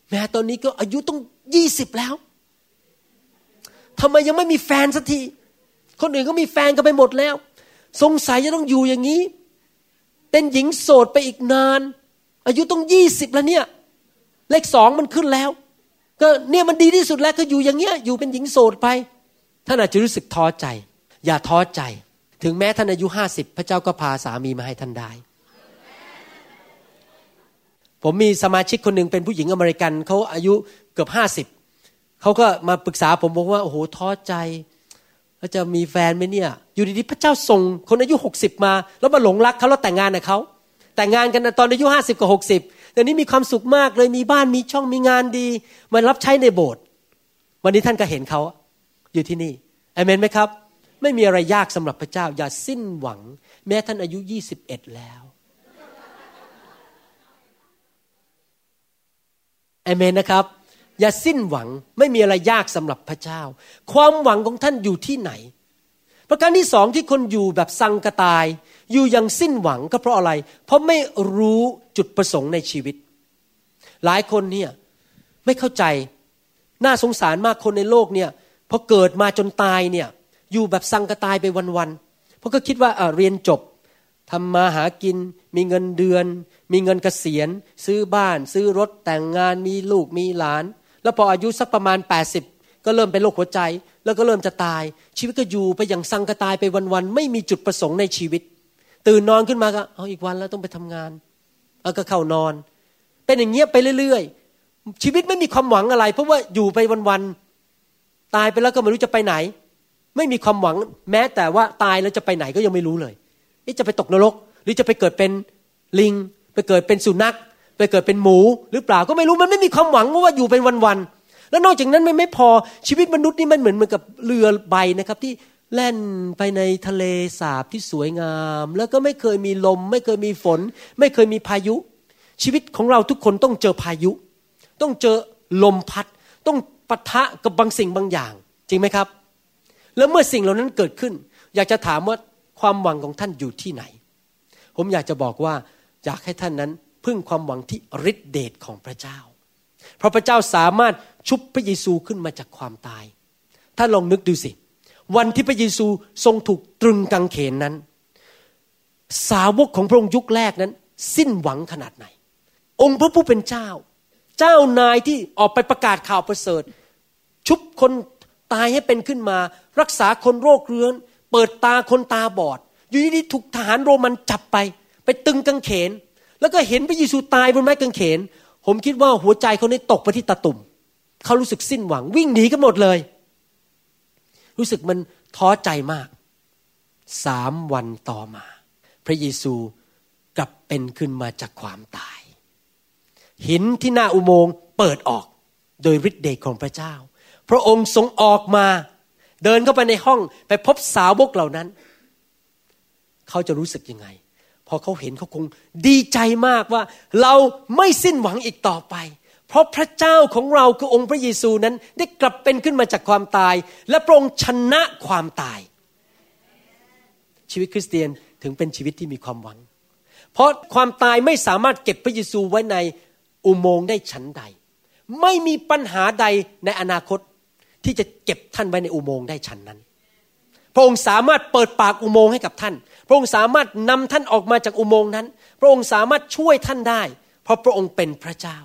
แม้ตอนนี้ก็อายุต้องยี่สิบแล้วทำไมยังไม่มีแฟนสักทีคนอื่นก็มีแฟนกันไปหมดแล้ว สงสัยจะต้องอยู่อย่างนี้ เป็นหญิงโสดไปอีกนาน อายุต้องยี่สิบแล้วเนี่ย เลขสองมันขึ้นแล้ว ก็เนี่ยมันดีที่สุดแล้วก็อยู่อย่างเงี้ยอยู่เป็นหญิงโสดไปท่านอาจจะรู้สึกท้อใจ อย่าท้อใจ ถึงแม้ท่านอายุห้าสิบพระเจ้าก็พาสามีมาให้ท่านได้ ผมมีสมาชิกคนหนึ่งเป็นผู้หญิงอเมริกันเขาอายุเกือบห้าสิบเขาก็มาปรึกษาผมบอกว่าโอ้โหท้อใจ ว่าจะมีแฟนไหมเนี่ย อยู่ดีๆพระเจ้าส่งคนอายุหกสิบมา แล้วมาหลงรักเขาแล้วแต่งงานกับเขาแต่งงานกันตอนอายุห้าสิบกับหกสิบแต่นี้มีความสุขมากเลยมีบ้านมีช่องมีงานดีมารับใช้ในโบสถ์วันนี้ท่านก็เห็นเขาอยู่ที่นี่เอเมนไหมครับ ไม่มีอะไรยากสำหรับพระเจ้า อย่าสิ้นหวัง แม้ท่านอายุยี่สิบเอ็ดแล้วเอเมนนะครับ อย่าสิ้นหวังไม่มีอะไรยากสำหรับพระเจ้า ความหวังของท่านอยู่ที่ไหน ประการที่สองที่คนอยู่แบบสังกตาย อยู่อย่างสิ้นหวังก็เพราะอะไร เพราะไม่รู้จุดประสงค์ในชีวิต หลายคนเนี่ยไม่เข้าใจน่าสงสารมากคนในโลกเนี่ยพอเกิดมาจนตายเนี่ยอยู่แบบสังกตายไปวันๆเพราะก็คิดว่าเรียนจบทำมาหากิน มีเงินเดือน มีเงินเกษียณ ซื้อบ้าน ซื้อรถแต่งงานมีลูกมีหลาน แล้วพออายุสักประมาณ 80 ก็เริ่มเป็นโรคหัวใจ แล้วก็เริ่มจะตาย ชีวิตก็อยู่ไปอย่างสังกตายไปวันๆไม่มีจุดประสงค์ในชีวิต ตื่นนอนขึ้นมาก็เอาอีกวันแล้วต้องไปทำงานเอาก็เข้านอน เป็นอย่างเงี้ยไปเรื่อยๆ ชีวิตไม่มีความหวังอะไร เพราะว่าอยู่ไปวันๆตายไปแล้วก็ไม่รู้จะไปไหน ไม่มีความหวังแม้แต่ว่าตายแล้วจะไปไหนก็ยังไม่รู้เลยจะไปตกนรก หรือจะไปเกิดเป็นลิง ไปเกิดเป็นสุนัข ไปเกิดเป็นหมูหรือเปล่าก็ไม่รู้มันไม่มีความหวังว่าอยู่เป็นวันๆแล้วนอกจากนั้นไม่ไม่พอชีวิตมนุษย์นี่มันเหมือนเหมือนกับเรือใบนะครับที่แล่นไปในทะเลสาบที่สวยงาม แล้วก็ไม่เคยมีลม ไม่เคยมีฝน ไม่เคยมีพายุ ชีวิตของเราทุกคนต้องเจอพายุ ต้องเจอลมพัด ต้องปะทะกับบางสิ่งบางอย่าง จริงไหมครับ แล้วเมื่อสิ่งเหล่านั้นเกิดขึ้น อยากจะถามว่าความหวังของท่านอยู่ที่ไหน ผมอยากจะบอกว่าอยากให้ท่านนั้น พึ่งความหวังที่ฤทธิเดชของพระเจ้า เพราะพระเจ้าสามารถชุบพระเยซูขึ้นมาจากความตาย ถ้าลองนึกดูสิ วันที่พระเยซูทรงถูกตรึงกางเขนนั้น สาวกของพระองค์ยุคแรกนั้น สิ้นหวังขนาดไหน องค์พระผู้เป็นเจ้า เจ้านายที่ออกไปประกาศข่าวประเสริฐ ชุบคนตายให้เป็นขึ้นมา รักษาคนโรคเรื้อน เปิดตาคนตาบอด อยู่ดีๆถูกทหารโรมันจับไป ไปตึงกางเขน แล้วก็เห็นพระเยซูตายบนไม้กางเขน ผมคิดว่าหัวใจเขาเนี่ตกไปที่ตาตุ่มเขารู้สึกสิ้นหวังวิ่งหนีกันหมดเลย รู้สึกมันท้อใจมากสามวันต่อมา พระเยซูกลับเป็นขึ้นมาจากความตาย หินที่หน้าอุโมงค์เปิดออกโดยฤทธิ์เดชของพระเจ้า พระองค์ทรงออกมา เดินเข้าไปในห้องไปพบสาวกเหล่านั้น เขาจะรู้สึกยังไง พอเขาเห็นเขาคงดีใจมากว่าเราไม่สิ้นหวังอีกต่อไป เพราะพระเจ้าของเราคือองค์พระเยซูนั้นได้กลับเป็นขึ้นมาจากความตาย และพระองค์ชนะความตาย ชีวิตคริสเตียนถึงเป็นชีวิตที่มีความหวัง เพราะความตายไม่สามารถเก็บพระเยซูไว้ในอุโมงค์ได้ชั้นใด ไม่มีปัญหาใดในอนาคตที่จะเก็บท่านไว้ในอุโมงค์ได้ชั้นนั้น ระองค์สามารถเปิดปากอุโมงค์ให้กับท่าน พระองค์สามารถนำท่านออกมาจากอุโมงค์นั้น พระองค์สามารถช่วยท่านได้ เพราะพระองค์เป็นพระเจ้า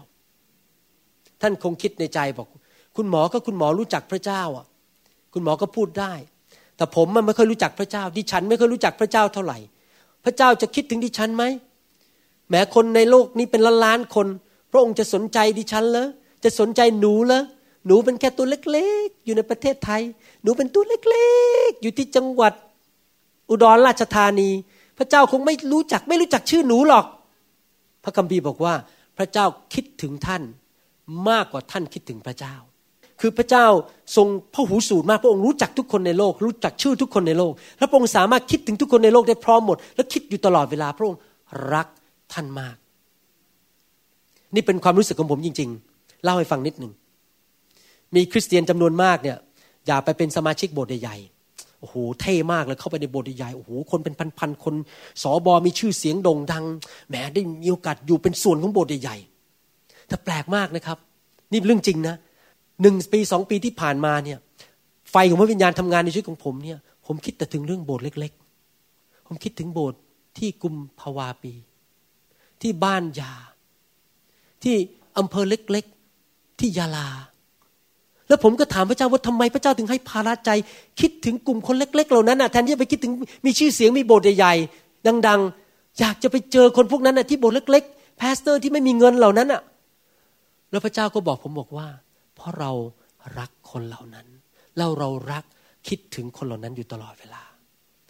ท่านคงคิดในใจบอก คุณหมอก็คุณหมอรู้จักพระเจ้าอะ คุณหมอก็พูดได้ แต่ผมมันไม่เคยรู้จักพระเจ้า ดิฉันไม่เคยรู้จักพระเจ้าเท่าไหร่ พระเจ้าจะคิดถึงดิฉันไหมแม้คนในโลกนี้เป็นล้านล้านคน พระองค์จะสนใจดิฉันเหรอจะสนใจหนูเหรอ หนูเป็นแค่ตัวเล็กๆ อยู่ในประเทศไทย หนูเป็นตัวเล็กๆ อยู่ที่จังหวัดอุดรราชธานี พระเจ้าคงไม่รู้จักไม่รู้จักชื่อหนูหรอก พระคัมภีร์บอกว่า พระเจ้าคิดถึงท่านมากกว่าท่านคิดถึงพระเจ้า คือพระเจ้าทรงพระหูสูตรมากพระองค์รู้จักทุกคนในโลก รู้จักชื่อทุกคนในโลก และพระองค์สามารถคิดถึงทุกคนในโลกได้พร้อมหมด และคิดอยู่ตลอดเวลาพระองค์รักท่านมาก นี่เป็นความรู้สึกของผมจริง ๆ เล่าให้ฟังนิดหนึ่ง มีคริสเตียนจำนวนมากเนี่ยอยากไปเป็นสมาชิกโบสถ์ใหญ่ๆโอ้โหเท่มากเลยเข้าไปในโบสถ์ใหญ่โอ้โหคนเป็นพันๆคนสอบอมีชื่อเสียงโด่งดังแหมได้มีโอกาสอยู่เป็นส่วนของโบสถ์ใหญ่ๆแต่แปลกมากนะครับ นี่เรื่องจริงนะหนึ่งปีสองปีที่ผ่านมาเนี่ย ไฟของพระวิญญาณทำงานในชีวิตของผมเนี่ย ผมคิดแต่ถึงเรื่องโบสถ์เล็ก ๆ ผมคิดถึงโบสถ์ที่กุมภาวาปี ที่บ้านยา ที่อำเภอเล็ก ๆ ที่ยาลา แล้วผมก็ถามพระเจ้าว่าทำไมพระเจ้าถึงให้ภาระใจ คิดถึงกลุ่มคนเล็ก ๆ เหล่านั้นนะแทนที่จะไปคิดถึงมีชื่อเสียงมีโบสถ์ใหญ่ๆดัง ๆ อยากจะไปเจอคนพวกนั้นนะที่โบสถ์เล็กๆ pastor ที่ไม่มีเงินเหล่านั้นอะแล้วพระเจ้าก็บอกผมบอกว่า เพราะเรารักคนเหล่านั้นแล้วเรารักคิดถึงคนเหล่านั้นอยู่ตลอดเวลา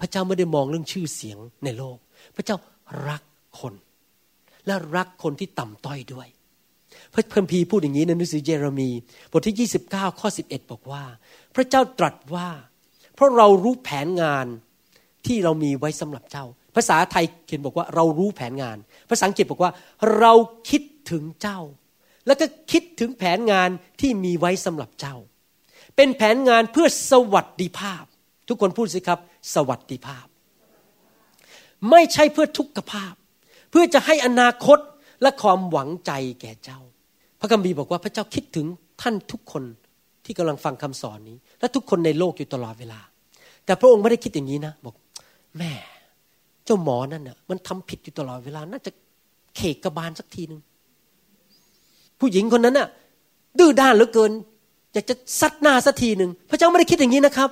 พระเจ้าไม่ได้มองเรื่องชื่อเสียงในโลก พระเจ้ารักคน และรักคนที่ต่ำต้อยด้วย พระคัมภีร์พูดอย่างนี้ในหนังสือเยเรมีบทที่ 29 ข้อ 11 บอกว่า พระเจ้าตรัสว่า เพราะเรารู้แผนงานที่เรามีไว้สำหรับเจ้า ภาษาไทยเขียนบอกว่าเรารู้แผนงาน ภาษาอังกฤษบอกว่า เราคิดถึงเจ้า แล้วก็คิดถึงแผนงานที่มีไว้สำหรับเจ้า เป็นแผนงานเพื่อสวัสดิภาพ ทุกคนพูดสิครับ สวัสดิภาพ ไม่ใช่เพื่อทุกขภาพ เพื่อจะให้อนาคตและความหวังใจแก่เจ้า ระคัมภีร์บอกว่าพระเจ้าคิดถึงท่านทุกคนที่กำลังฟังคำสอนนี้ และทุกคนในโลกอยู่ตลอดเวลา แต่พระองค์ไม่ได้คิดอย่างนี้นะ บอกแม่เจ้าหมอนั่นน่ะ มันทำผิดอยู่ตลอดเวลา น่าจะเขกกระบาลสักทีหนึ่งผู้หญิงคนนั้นน่ะ ดื้อด้านเหลือเกิน อยากจะซัดหน้าสักทีหนึ่งพระเจ้าไม่ได้คิดอย่างนี้นะครับ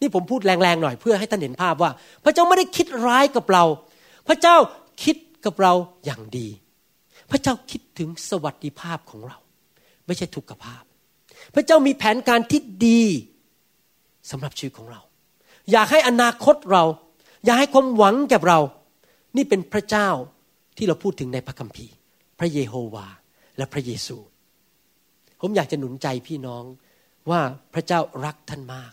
นี่ผมพูดแรงๆหน่อยเพื่อให้ท่านเห็นภาพว่า พระเจ้าไม่ได้คิดร้ายกับเรา พระเจ้าคิดกับเราอย่างดี พระเจ้าคิดถึงสวัสดิภาพของเรา ไม่ใช่ทุกขภาพ พระเจ้ามีแผนการที่ดีสำหรับชีวิตของเรา อยากให้อนาคตเรา อยากให้ความหวังแกับเรา นี่เป็นพระเจ้าที่เราพูดถึงในพระคัมภีร์ พระเยโฮวา และพระเยซู ผมอยากจะหนุนใจพี่น้องว่าพระเจ้ารักท่านมาก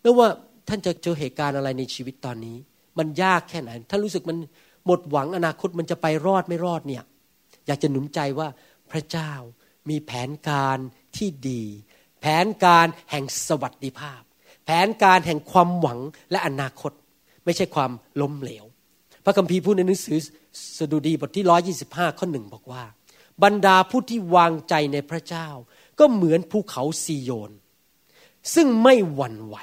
ไม่ว่าท่านจะเจอเหตุการณ์อะไรในชีวิตตอนนี้ มันยากแค่ไหนถ้านรู้สึกมันหมดหวังอนาคตมันจะไปรอดไม่รอดเนี่ย อยากจะหนุนใจว่าพระเจ้ามีแผนการที่ดี แผนการแห่งสวัสดิภาพ แผนการแห่งความหวังและอนาคต ไม่ใช่ความล้มเหลว พระคัมภีร์พูดในหนังสือสดุดีบทที่125ข้อหนึ่งบอกว่า บรรดาผู้ที่วางใจในพระเจ้า ก็เหมือนภูเขาซีโยน ซึ่งไม่หวั่นไหว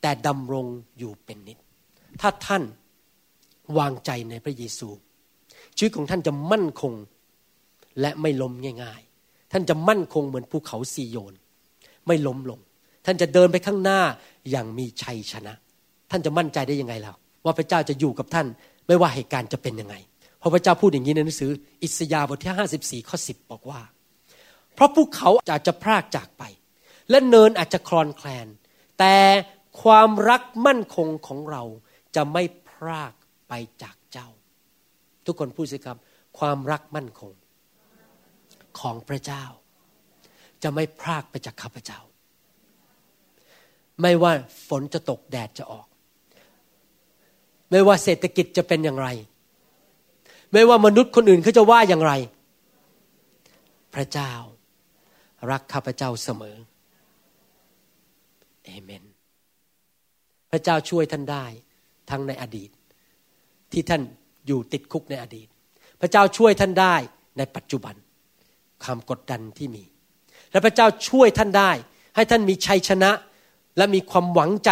แต่ดำรงอยู่เป็นนิดถ้าท่านวางใจในพระเยซู ชีวิตของท่านจะมั่นคง และไม่ล้มง่าย ๆ ท่านจะมั่นคงเหมือนภูเขาซีโยน ไม่ล้มลง ท่านจะเดินไปข้างหน้าอย่างมีชัยชนะ ท่านจะมั่นใจได้ยังไงล่ะว่าพระเจ้าจะอยู่กับท่านไม่ว่าเหตุการณ์จะเป็นยังไง เพราะพระเจ้าพูดอย่างนี้ในหนังสือ อิสยาห์บทที่ห้าสิบสี่ข้อสิบบอกว่า เพราะภูเขาอาจจะพรากจากไป และเนินอาจจะคลอนแคลน แต่ความรักมั่นคงของเราจะไม่พรากไปจากเจ้า ทุกคนพูดสิครับ ความรักมั่นคง ของพระเจ้า จะไม่พรากไปจากข้าพเจ้า ไม่ว่าฝนจะตกแดดจะออก ไม่ว่าเศรษฐกิจจะเป็นอย่างไร ไม่ว่ามนุษย์คนอื่นเขาจะว่าอย่างไร พระเจ้า รักข้าพเจ้าเสมอเอเมน พระเจ้าช่วยท่านได้ทั้งในอดีต ที่ท่านอยู่ติดคุกในอดีต พระเจ้าช่วยท่านได้ในปัจจุบัน ความกดดันที่มี และพระเจ้าช่วยท่านได้ ให้ท่านมีชัยชนะ และมีความหวังใจ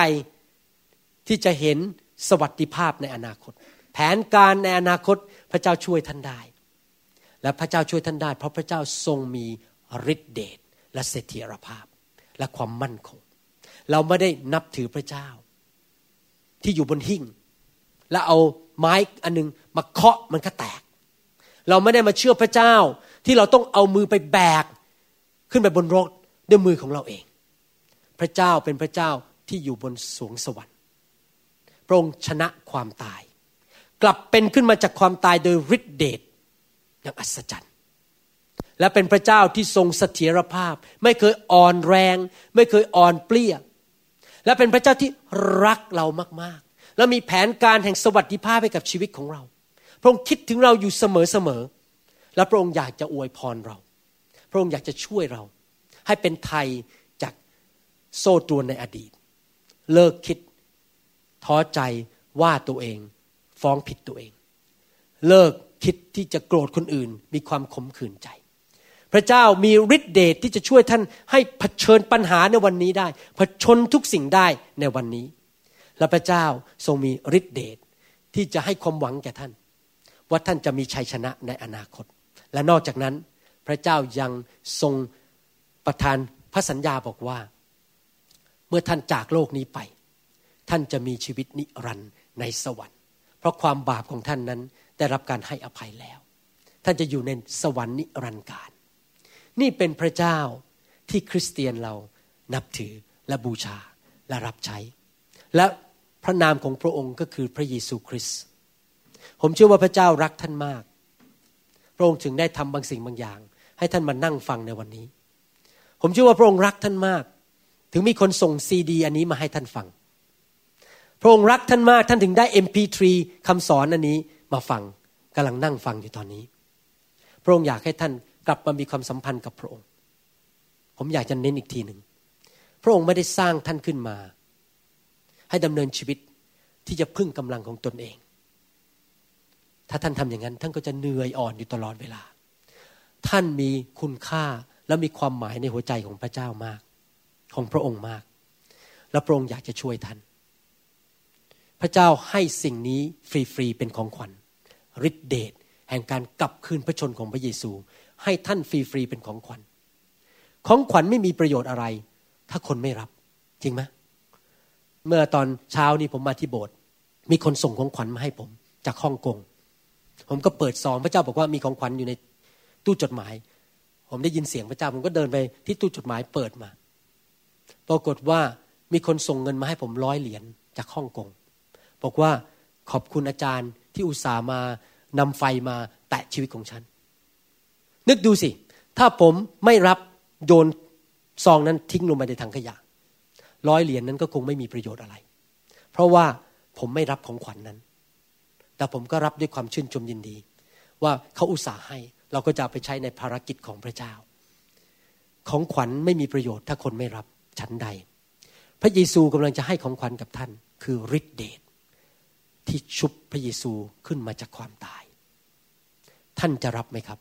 ที่จะเห็นสวัสดิภาพในอนาคต แผนการในอนาคตพระเจ้าช่วยท่านได้ และพระเจ้าช่วยท่านได้ เพราะพระเจ้าทรงมีฤทธิเดชและเสถียรภาพและความมั่นคง เราไม่ได้นับถือพระเจ้า ที่อยู่บนหิ้งแล้วเอาไม้อันนึงมาเคาะมันก็แตก เราไม่ได้มาเชื่อพระเจ้า ที่เราต้องเอามือไปแบก ขึ้นไปบนรถด้วยมือของเราเอง พระเจ้าเป็นพระเจ้าที่อยู่บนสวงสวรรค์พระองค์ชนะความตาย กลับเป็นขึ้นมาจากความตายโดยฤทธิเดชอย่างอัศจรรย์ และเป็นพระเจ้าที่ทรงเสถียรภาพ ไม่เคยอ่อนแรง ไม่เคยอ่อนเปลี้ย และเป็นพระเจ้าที่รักเรามากๆ และมีแผนการแห่งสวัสดิภาพให้กับชีวิตของเรา พระองค์คิดถึงเราอยู่เสมอๆ และพระองค์อยากจะอวยพรเรา พระองค์อยากจะช่วยเรา ให้เป็นไทยจากโซ่ตรวนในอดีต เลิกคิดท้อใจว่าตัวเอง ฟ้องผิดตัวเอง เลิกคิดที่จะโกรธคนอื่น มีความขมขื่นใจ พระเจ้ามีฤทธิเดชที่จะช่วยท่านให้เผชิญปัญหาในวันนี้ได้เผชนทุกสิ่งได้ในวันนี้ และพระเจ้าทรงมีฤทธิเดชที่จะให้ความหวังแก่ท่าน ว่าท่านจะมีชัยชนะในอนาคต และนอกจากนั้นพระเจ้ายังทรงประทานพระสัญญาบอกว่า เมื่อท่านจากโลกนี้ไป ท่านจะมีชีวิตนิรันดร์ในสวรรค์ เพราะความบาปของท่านนั้นได้รับการให้อภัยแล้ว ท่านจะอยู่ในสวรรค์นิรันดร์การ นี่เป็นพระเจ้าที่คริสเตียนเรานับถือและบูชาและรับใช้ และพระนามของพระองค์ก็คือพระเยซูคริสต์ผมเชื่อว่าพระเจ้ารักท่านมาก พระองค์จึงได้ทำบางสิ่งบางอย่าง ให้ท่านมานั่งฟังในวันนี้ ผมเชื่อว่าพระองค์รักท่านมาก ถึงมีคนส่งซีดี อันนี้มาให้ท่านฟัง พระองค์รักท่านมากท่านถึงได้ MP3 คำสอนอันนี้มาฟังกำลังนั่งฟังอยู่ตอนนี้ พระองค์อยากให้ท่านกลับมามีความสัมพันธ์กับพระองค์ ผมอยากจะเน้นอีกทีหนึ่งพระองค์ไม่ได้สร้างท่านขึ้นมา ให้ดำเนินชีวิตที่จะพึ่งกำลังของตนเอง ถ้าท่านทำอย่างนั้น ท่านก็จะเหนื่อยอ่อนอยู่ตลอดเวลา ท่านมีคุณค่าและมีความหมายในหัวใจของพระเจ้ามาก ของพระองค์มาก และพระองค์อยากจะช่วยท่าน พระเจ้าให้สิ่งนี้ฟรีๆเป็นของขวัญฤทธิเดชแห่งการกลับคืนพระชนของพระเยซู ให้ท่านฟรีๆเป็นของขวัญ ของขวัญไม่มีประโยชน์อะไร ถ้าคนไม่รับ จริงไหมเมื่อตอนเช้านี้ผมมาที่โบสถ์มีคนส่งของขวัญมาให้ผม จากฮ่องกง ผมก็เปิดซองพระเจ้าบอกว่ามีของขวัญอยู่ในตู้จดหมาย ผมได้ยินเสียงพระเจ้า ผมก็เดินไปที่ตู้จดหมายเปิดมา ปรากฏว่ามีคนส่งเงินมาให้ผมร้อยเหรียญจากฮ่องกงบอกว่าขอบคุณอาจารย์ที่อุตส่าห์มานำไฟมาแตะชีวิตของฉัน นึกดูสิ ถ้าผมไม่รับโยนซองนั้นทิ้งลงไปในถังขยะร้อยเหรียญนนั้นก็คงไม่มีประโยชน์อะไร เพราะว่าผมไม่รับของขวัญนนั้น แต่ผมก็รับด้วยความชื่นชมยินดี ว่าเขาอุตส่าห์ให้เราก็จะไปใช้ในภารกิจของพระเจ้า ของขวัญไม่มีประโยชน์ถ้าคนไม่รับชั้นใด พระเยซูกำลังจะให้ของขวัญกับท่าน คือฤทธิเดชที่ชุบพระเยซูขึ้นมาจากความตาย ท่านจะรับไหมครับ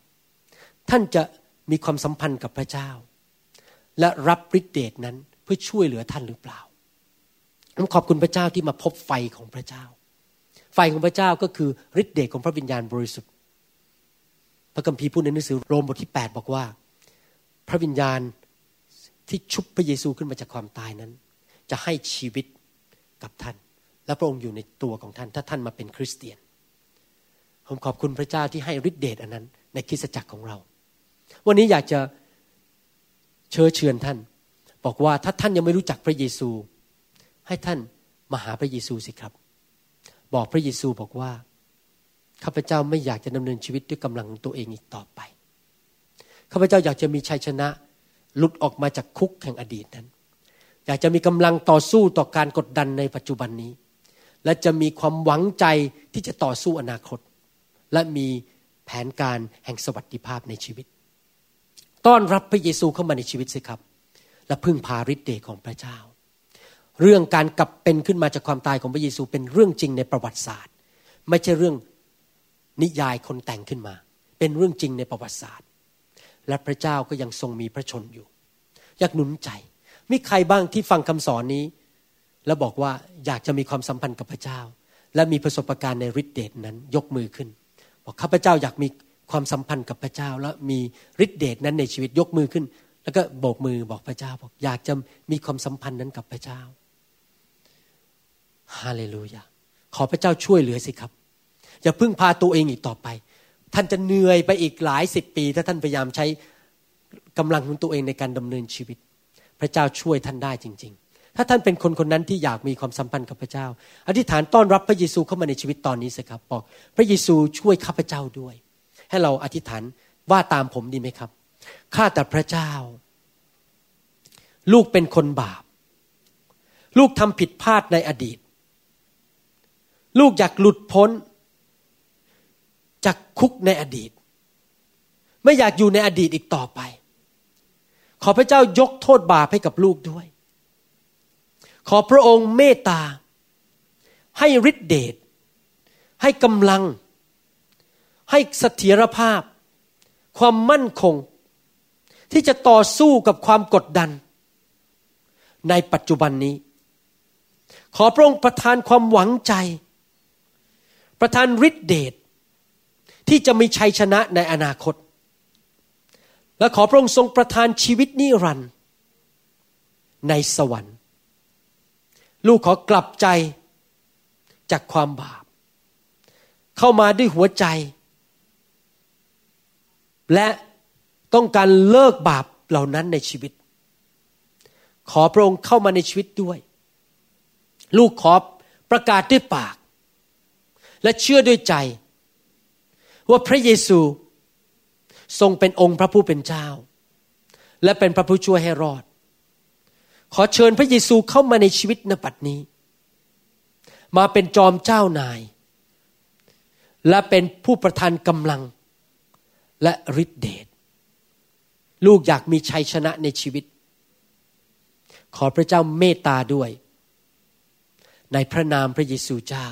ท่านจะมีความสัมพันธ์กับพระเจ้า และรับฤทธิเดชนั้นเพื่อช่วยเหลือท่านหรือเปล่าผมขอบคุณพระเจ้าที่มาพบไฟของพระเจ้า ไฟของพระเจ้าก็คือฤทธิเดชของพระวิญญาณบริสุทธิ์ พระคัมภีร์พูดในหนังสือโรมบทที่ 8 บอกว่า พระวิญญาณที่ชุบพระเยซูขึ้นมาจากความตายนั้น จะให้ชีวิตกับท่าน และพระองค์อยู่ในตัวของท่าน ถ้าท่านมาเป็นคริสเตียน ผมขอบคุณพระเจ้าที่ให้ฤทธิเดชอันนั้นในคริสตจักรของเรา วันนี้อยากจะเชิญเชิญท่าน บอกว่าถ้าท่านยังไม่รู้จักพระเยซู ให้ท่านมาหาพระเยซูสิครับ บอกพระเยซูบอกว่าข้าพเจ้าไม่อยากจะดำเนินชีวิตด้วยกำลังตัวเองอีกต่อไปข้าพเจ้าอยากจะมีชัยชนะหลุดออกมาจากคุกแห่งอดีตนั้น อยากจะมีกำลังต่อสู้ต่อการกดดันในปัจจุบันนี้ และจะมีความหวังใจที่จะต่อสู้อนาคต และมีแผนการแห่งสวัสดิภาพในชีวิต ต้อนรับพระเยซูเข้ามาในชีวิตสิครับ และพึ่งพาฤทธิ์เดชของพระเจ้า เรื่องการกลับเป็นขึ้นมาจากความตายของพระเยซูเป็นเรื่องจริงในประวัติศาสตร์ ไม่ใช่เรื่องนิยายคนแต่งขึ้นมา เป็นเรื่องจริงในประวัติศาสตร์ และพระเจ้าก็ยังทรงมีพระชนอยู่ อยากหนุนใจ มีใครบ้างที่ฟังคำสอนนี้ แล้วบอกว่าอยากจะมีความสัมพันธ์กับพระเจ้า และมีประสบการณ์ในฤทธิเดชนั้นยกมือขึ้น บอกข้าพเจ้าอยากมีความสัมพันธ์กับพระเจ้า และมีฤทธิเดชนั้นในชีวิตยกมือขึ้น แล้วก็โบกมือบอกพระเจ้าบอกอยากจะมีความสัมพันธ์นั้นกับพระเจ้า ฮาเลลูยาขอพระเจ้าช่วยเหลือสิครับ อย่าพึ่งพาตัวเองอีกต่อไป ท่านจะเหนื่อยไปอีกหลายสิบปี ถ้าท่านพยายามใช้กำลังของตัวเองในการดำเนินชีวิต พระเจ้าช่วยท่านได้จริงถ้าท่านเป็นคนคนนั้นที่อยากมีความสัมพันธ์กับพระเจ้า อธิษฐานต้อนรับพระเยซูเข้ามาในชีวิตตอนนี้สิครับบอกพระเยซูช่วยข้าพเจ้าด้วย ให้เราอธิษฐานว่าตามผมดีไหมครับข้าแต่พระเจ้า ลูกเป็นคนบาป ลูกทำผิดพลาดในอดีต ลูกอยากหลุดพ้น จากคุกในอดีต ไม่อยากอยู่ในอดีตอีกต่อไป ขอพระเจ้ายกโทษบาปให้กับลูกด้วย ขอพระองค์เมตตา ให้ฤทธิเดชให้กำลัง ให้เสถียรภาพ ความมั่นคง ที่จะต่อสู้กับความกดดัน ในปัจจุบันนี้ ขอพระองค์ประทานความหวังใจ ประทานฤทธิเดชที่จะมีชัยชนะในอนาคต และขอพระองค์ทรงประทานชีวิตนิรันดร์ในสวรรค์ ลูกขอกลับใจจากความบาป เข้ามาด้วยหัวใจ และต้องการเลิกบาปเหล่านั้นในชีวิต ขอพระองค์เข้ามาในชีวิตด้วย ลูกขอประกาศด้วยปาก และเชื่อด้วยใจ ว่าพระเยซูทรงเป็นองค์พระผู้เป็นเจ้า และเป็นพระผู้ช่วยให้รอด ขอเชิญพระเยซูเข้ามาในชีวิตนปัจนี้ มาเป็นจอมเจ้านาย และเป็นผู้ประทานกำลังและฤทธิเดชลูกอยากมีชัยชนะในชีวิต ขอพระเจ้าเมตตาด้วย ในพระนามพระเยซูเจ้า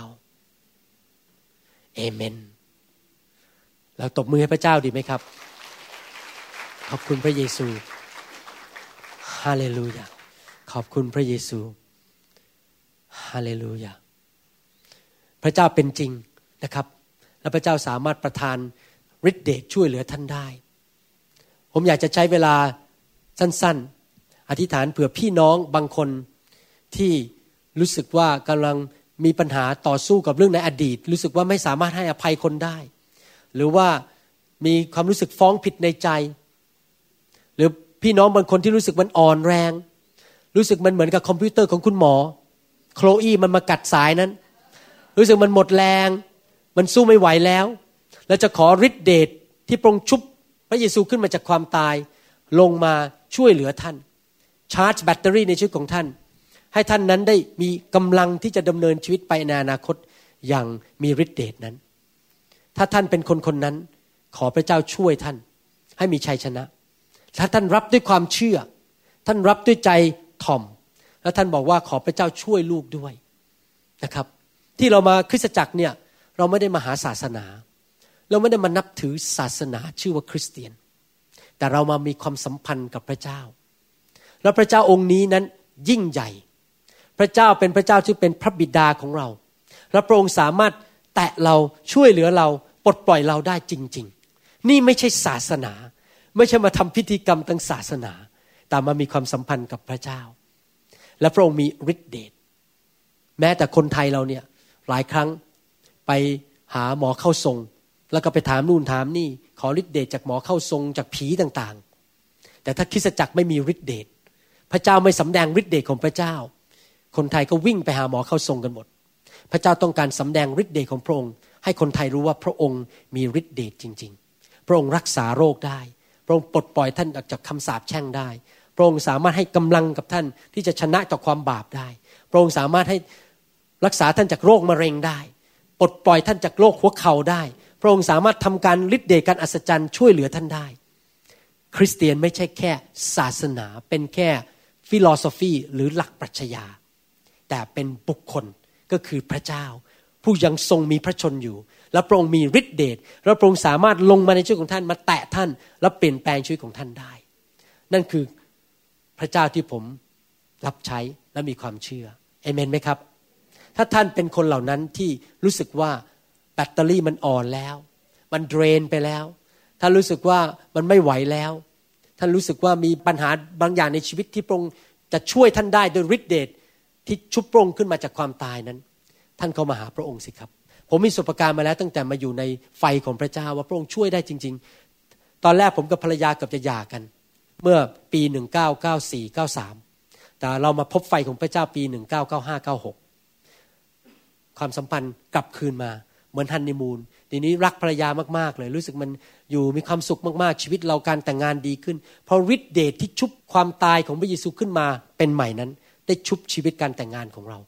เอเมน เราตบมือให้พระเจ้าดีไหมครับ ขอบคุณพระเยซูฮาเลลูยาขอบคุณพระเยซูฮาเลลูยาพระเจ้าเป็นจริงนะครับ และพระเจ้าสามารถประทานฤทธิเดชช่วยเหลือท่านได้ ผมอยากจะใช้เวลาสั้น ๆ อธิษฐานเผื่อพี่น้องบางคนที่รู้สึกว่ากำลัง มีปัญหาต่อสู้กับเรื่องในอดีต รู้สึกว่าไม่สามารถให้อภัยคนได้ หรือว่ามีความรู้สึกฟ้องผิดในใจ หรือพี่น้องบางคนที่รู้สึกมันอ่อนแรง รู้สึกมันเหมือนกับคอมพิวเตอร์ของคุณหมอ โคลอีมันมากัดสายนั้น รู้สึกมันหมดแรง มันสู้ไม่ไหวแล้ว แล้วจะขอฤทธิเดชที่ปรงชุบพระเยซูขึ้นมาจากความตาย ลงมาช่วยเหลือท่าน ชาร์จแบตเตอรี่ในชีวิตของท่าน ให้ท่านนั้นได้มีกำลังที่จะดำเนินชีวิตไปในอนาคตอย่างมีฤทธิเดชนั้น ถ้าท่านเป็นคนคนนั้น ขอพระเจ้าช่วยท่าน ให้มีชัยชนะ ถ้าท่านรับด้วยความเชื่อ ท่านรับด้วยใจถ่อม แล้วท่านบอกว่าขอพระเจ้าช่วยลูกด้วยนะครับ ที่เรามาคริสตจักรเนี่ยเราไม่ได้มาหาศาสนา เราไม่ได้มานับถือศาสนาชื่อว่าคริสเตียน แต่เรามามีความสัมพันธ์กับพระเจ้า แล้วพระเจ้าองค์นี้นั้นยิ่งใหญ่ พระเจ้าเป็นพระเจ้าที่เป็นพระบิดาของเรา และพระองค์สามารถแตะเราช่วยเหลือเราปลดปล่อยเราได้จริง ๆ นี่ไม่ใช่ศาสนา ไม่ใช่มาทำพิธีกรรมทางศาสนา แต่มามีความสัมพันธ์กับพระเจ้า และพระองค์มีฤทธิเดชแม้แต่คนไทยเราเนี่ยหลายครั้งไปหาหมอเข้าทรง แล้วก็ไปถามนู่นถามนี่ ขอฤทธิเดชจากหมอเข้าทรงจากผีต่างๆ แต่ถ้าคริสตจักรไม่มีฤทธิเดชพระเจ้าไม่สำแดงฤทธิเดชของพระเจ้า คนไทยก็วิ่งไปหาหมอเข้าทรงกันหมด พระเจ้าต้องการสำแดงฤทธิ์เดชของพระองค์ ให้คนไทยรู้ว่าพระองค์มีฤทธิ์เดชจริง ๆ พระองค์รักษาโรคได้ พระองค์ปลดปล่อยท่านออกจากคำสาปแช่งได้ พระองค์สามารถให้กำลังกับท่านที่จะชนะต่อความบาปได้ พระองค์สามารถให้รักษาท่านจากโรคมะเร็งได้ ปลดปล่อยท่านจากโรคหัวเข่าได้ พระองค์สามารถทำการฤทธิ์เดชการอัศจรรย์ช่วยเหลือท่านได้ คริสเตียนไม่ใช่แค่ศาสนา เป็นแค่ฟิโลโซฟีหรือหลักปรัชญา แต่เป็นบุคคลก็คือพระเจ้า ผู้ยังทรงมีพระชนอยู่ และพระองค์มีฤทธิเดชและพระองค์สามารถลงมาในชีวิตของท่านมาแตะท่าน และเปลี่ยนแปลงชีวิตของท่านได้ นั่นคือพระเจ้าที่ผมรับใช้และมีความเชื่อเอเมนไหมครับ ถ้าท่านเป็นคนเหล่านั้นที่รู้สึกว่าแบตเตอรี่มันอ่อนแล้ว มันเดรนไปแล้วท่านรู้สึกว่ามันไม่ไหวแล้ว ท่านรู้สึกว่ามีปัญหาบางอย่างในชีวิตที่พระองค์จะช่วยท่านได้โดยฤทธิเดช ที่ชุบปรงขึ้นมาจากความตายนั้น ท่านเข้ามาหาพระองค์สิครับ ผมมีประสบการณ์มาแล้วตั้งแต่มาอยู่ในไฟของพระเจ้าว่าพระองค์ช่วยได้จริง ๆ ตอนแรกผมกับภรรยาเกับจะหย่ากัน เมื่อปี 1994 93 แต่เรามาพบไฟของพระเจ้าปี 1995 96 ความสัมพันธ์กลับคืนมาเหมือนฮันนีมูนเดี๋ยวนี้รักภรรยามาก ๆ เลย รู้สึกมันอยู่มีความสุขมาก ๆ ชีวิตเราการแต่งงานดีขึ้น เพราะฤทธิเดชที่ชุบความตายของพระเยซูขึ้นมาเป็นใหม่นั้น ได้ชุบชีวิตการแต่งงานของเรา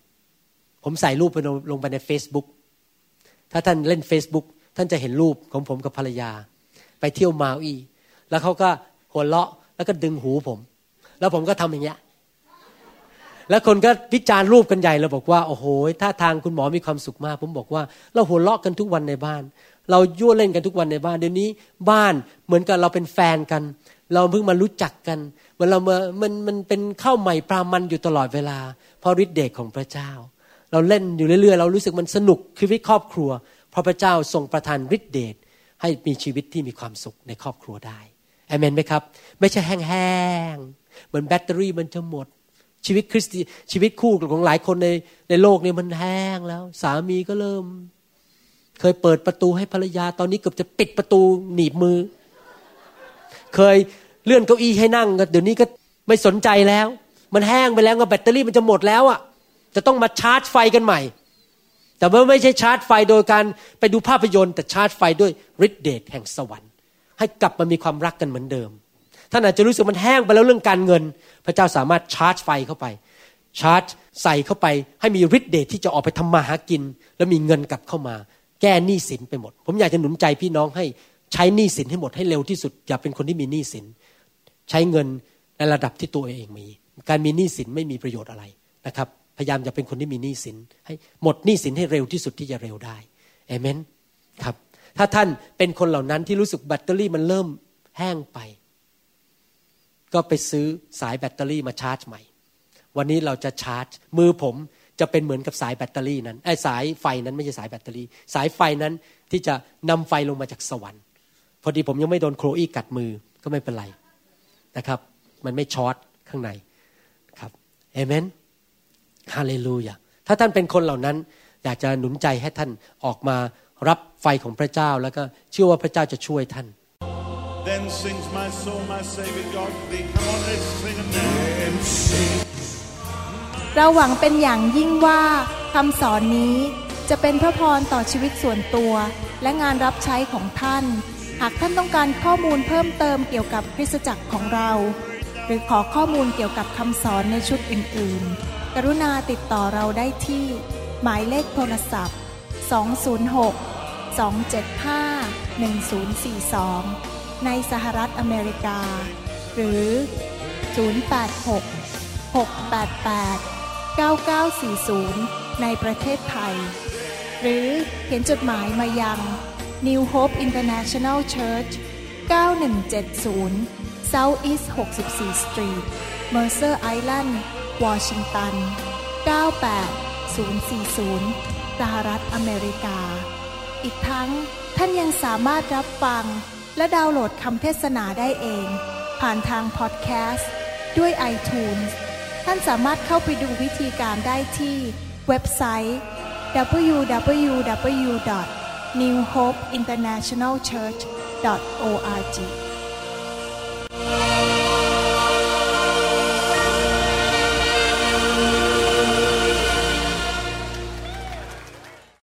ผมใส่รูปไปลงไปใน Facebook ถ้าท่านเล่น Facebook ท่านจะเห็นรูปของผมกับภรรยา ไปเที่ยวมาอี แล้วเขาก็หัวเราะแล้วก็ดึงหูผม แล้วผมก็ทำอย่างเงี้ย แล้วคนก็วิจารณ์รูปกันใหญ่เราบอกว่าโอ้โหถ้าทางคุณหมอมีความสุขมาก ผมบอกว่า เราหัวเราะกันทุกวันในบ้าน เรายั่วเล่นกันทุกวันในบ้าน เดี๋ยวนี้บ้านเหมือนกับเราเป็นแฟนกัน เราเพิ่งมารู้จักกัน มือนเราเมื่อมันมันเป็นข้าวใหม่ปลามันอยู่ตลอดเวลา เพราะฤทธิ์เดชของพระเจ้า เราเล่นอยู่เรื่อยๆ เรารู้สึกมันสนุกชีวิตครอบครัว เพราะพระเจ้าทรงประทานฤทธิ์เดชให้มีชีวิตที่มีความสุขในครอบครัวได้อเมนไหมครับ ไม่ใช่แห้งๆเหมือนแบตเตอรี่มันจะหมด ชีวิตคริสตีชีวิตคู่ของหลายคนในในโลกนี้มันแห้งแล้ว สามีก็เริ่ม เคยเปิดประตูให้ภรรยาตอนนี้เกือบจะปิดประตูหนีบมือ เคย เลื่อนเก้าอี้ให้นั่งก็เดี๋ยวนี้ก็ไม่สนใจแล้ว มันแห้งไปแล้วก็แบตเตอรี่มันจะหมดแล้วอะจะต้องมาชาร์จไฟกันใหม่ แต่ว่าไม่ใช่ชาร์จไฟโดยการไปดูภาพยนตร์แต่ชาร์จไฟด้วยฤทธิเดชแห่งสวรรค์ ให้กลับมามีความรักกันเหมือนเดิมท่านอาจจะรู้สึกมันแห้งไปแล้วเรื่องการเงิน พระเจ้าสามารถชาร์จไฟเข้าไป ชาร์จใส่เข้าไป ให้มีฤทธิ์เดชที่จะออกไปทำมาหากิน แล้วมีเงินกลับเข้ามา แก้หนี้สินไปหมด ผมอยากจะหนุนใจพี่น้องให้ใช้หนี้สินให้หมดให้เร็วที่สุด อย่าเป็นคนที่มีหนี้สิน ใช้เงินในระดับที่ตัวเองมี การมีหนี้สินไม่มีประโยชน์อะไรนะครับ พยายามอย่าเป็นคนที่มีหนี้สิน ให้หมดหนี้สินให้เร็วที่สุดที่จะเร็วได้เอเมนครับถ้าท่านเป็นคนเหล่านั้นที่รู้สึกแบตเตอรี่มันเริ่มแห้งไป ก็ไปซื้อสายแบตเตอรี่มาชาร์จใหม่ วันนี้เราจะชาร์จ มือผมจะเป็นเหมือนกับสายแบตเตอรี่นั้นไอ้สายไฟนั้นไม่ใช่สายแบตเตอรี่ สายไฟนั้นที่จะนำไฟลงมาจากสวรรค์ พอดีผมยังไม่โดนโครอีกัดมือก็ไม่เป็นไร นะครับ มันไม่ช็อตข้างในครับเอเมนฮาเลลูยาถ้าท่านเป็นคนเหล่านั้น อยากจะหนุนใจให้ท่านออกมารับไฟของพระเจ้าแล้วก็เชื่อว่าพระเจ้าจะช่วยท่าน Then sings my soul, my Savior God to thee. Come on, let's sing them now. And sing. เราหวังเป็นอย่างยิ่งว่าคำสอนนี้จะเป็นพระพรต่อชีวิตส่วนตัว และงานรับใช้ของท่านหากท่านต้องการข้อมูลเพิ่มเติมเกี่ยวกับคริสตจักรของเรา หรือขอข้อมูลเกี่ยวกับคำสอนในชุดอื่น ๆ กรุณาติดต่อเราได้ที่ หมายเลขโทรศัพท์ 206 275 1042 ในสหรัฐอเมริกา หรือ 086 688 9940 ในประเทศไทย หรือเขียนจดหมายมายัง New Hope International Church 9170 South East 64 Street Mercer Island Washington 98040 สหรัฐอเมริกา อีกทั้งท่านยังสามารถรับฟัง และดาวน์โหลดคำเทศนาได้เอง ผ่านทางพอดแคสต์ด้วย iTunes ท่านสามารถเข้าไปดูวิธีการได้ที่เว็บไซต์ www. newhopeinternationalchurch.org.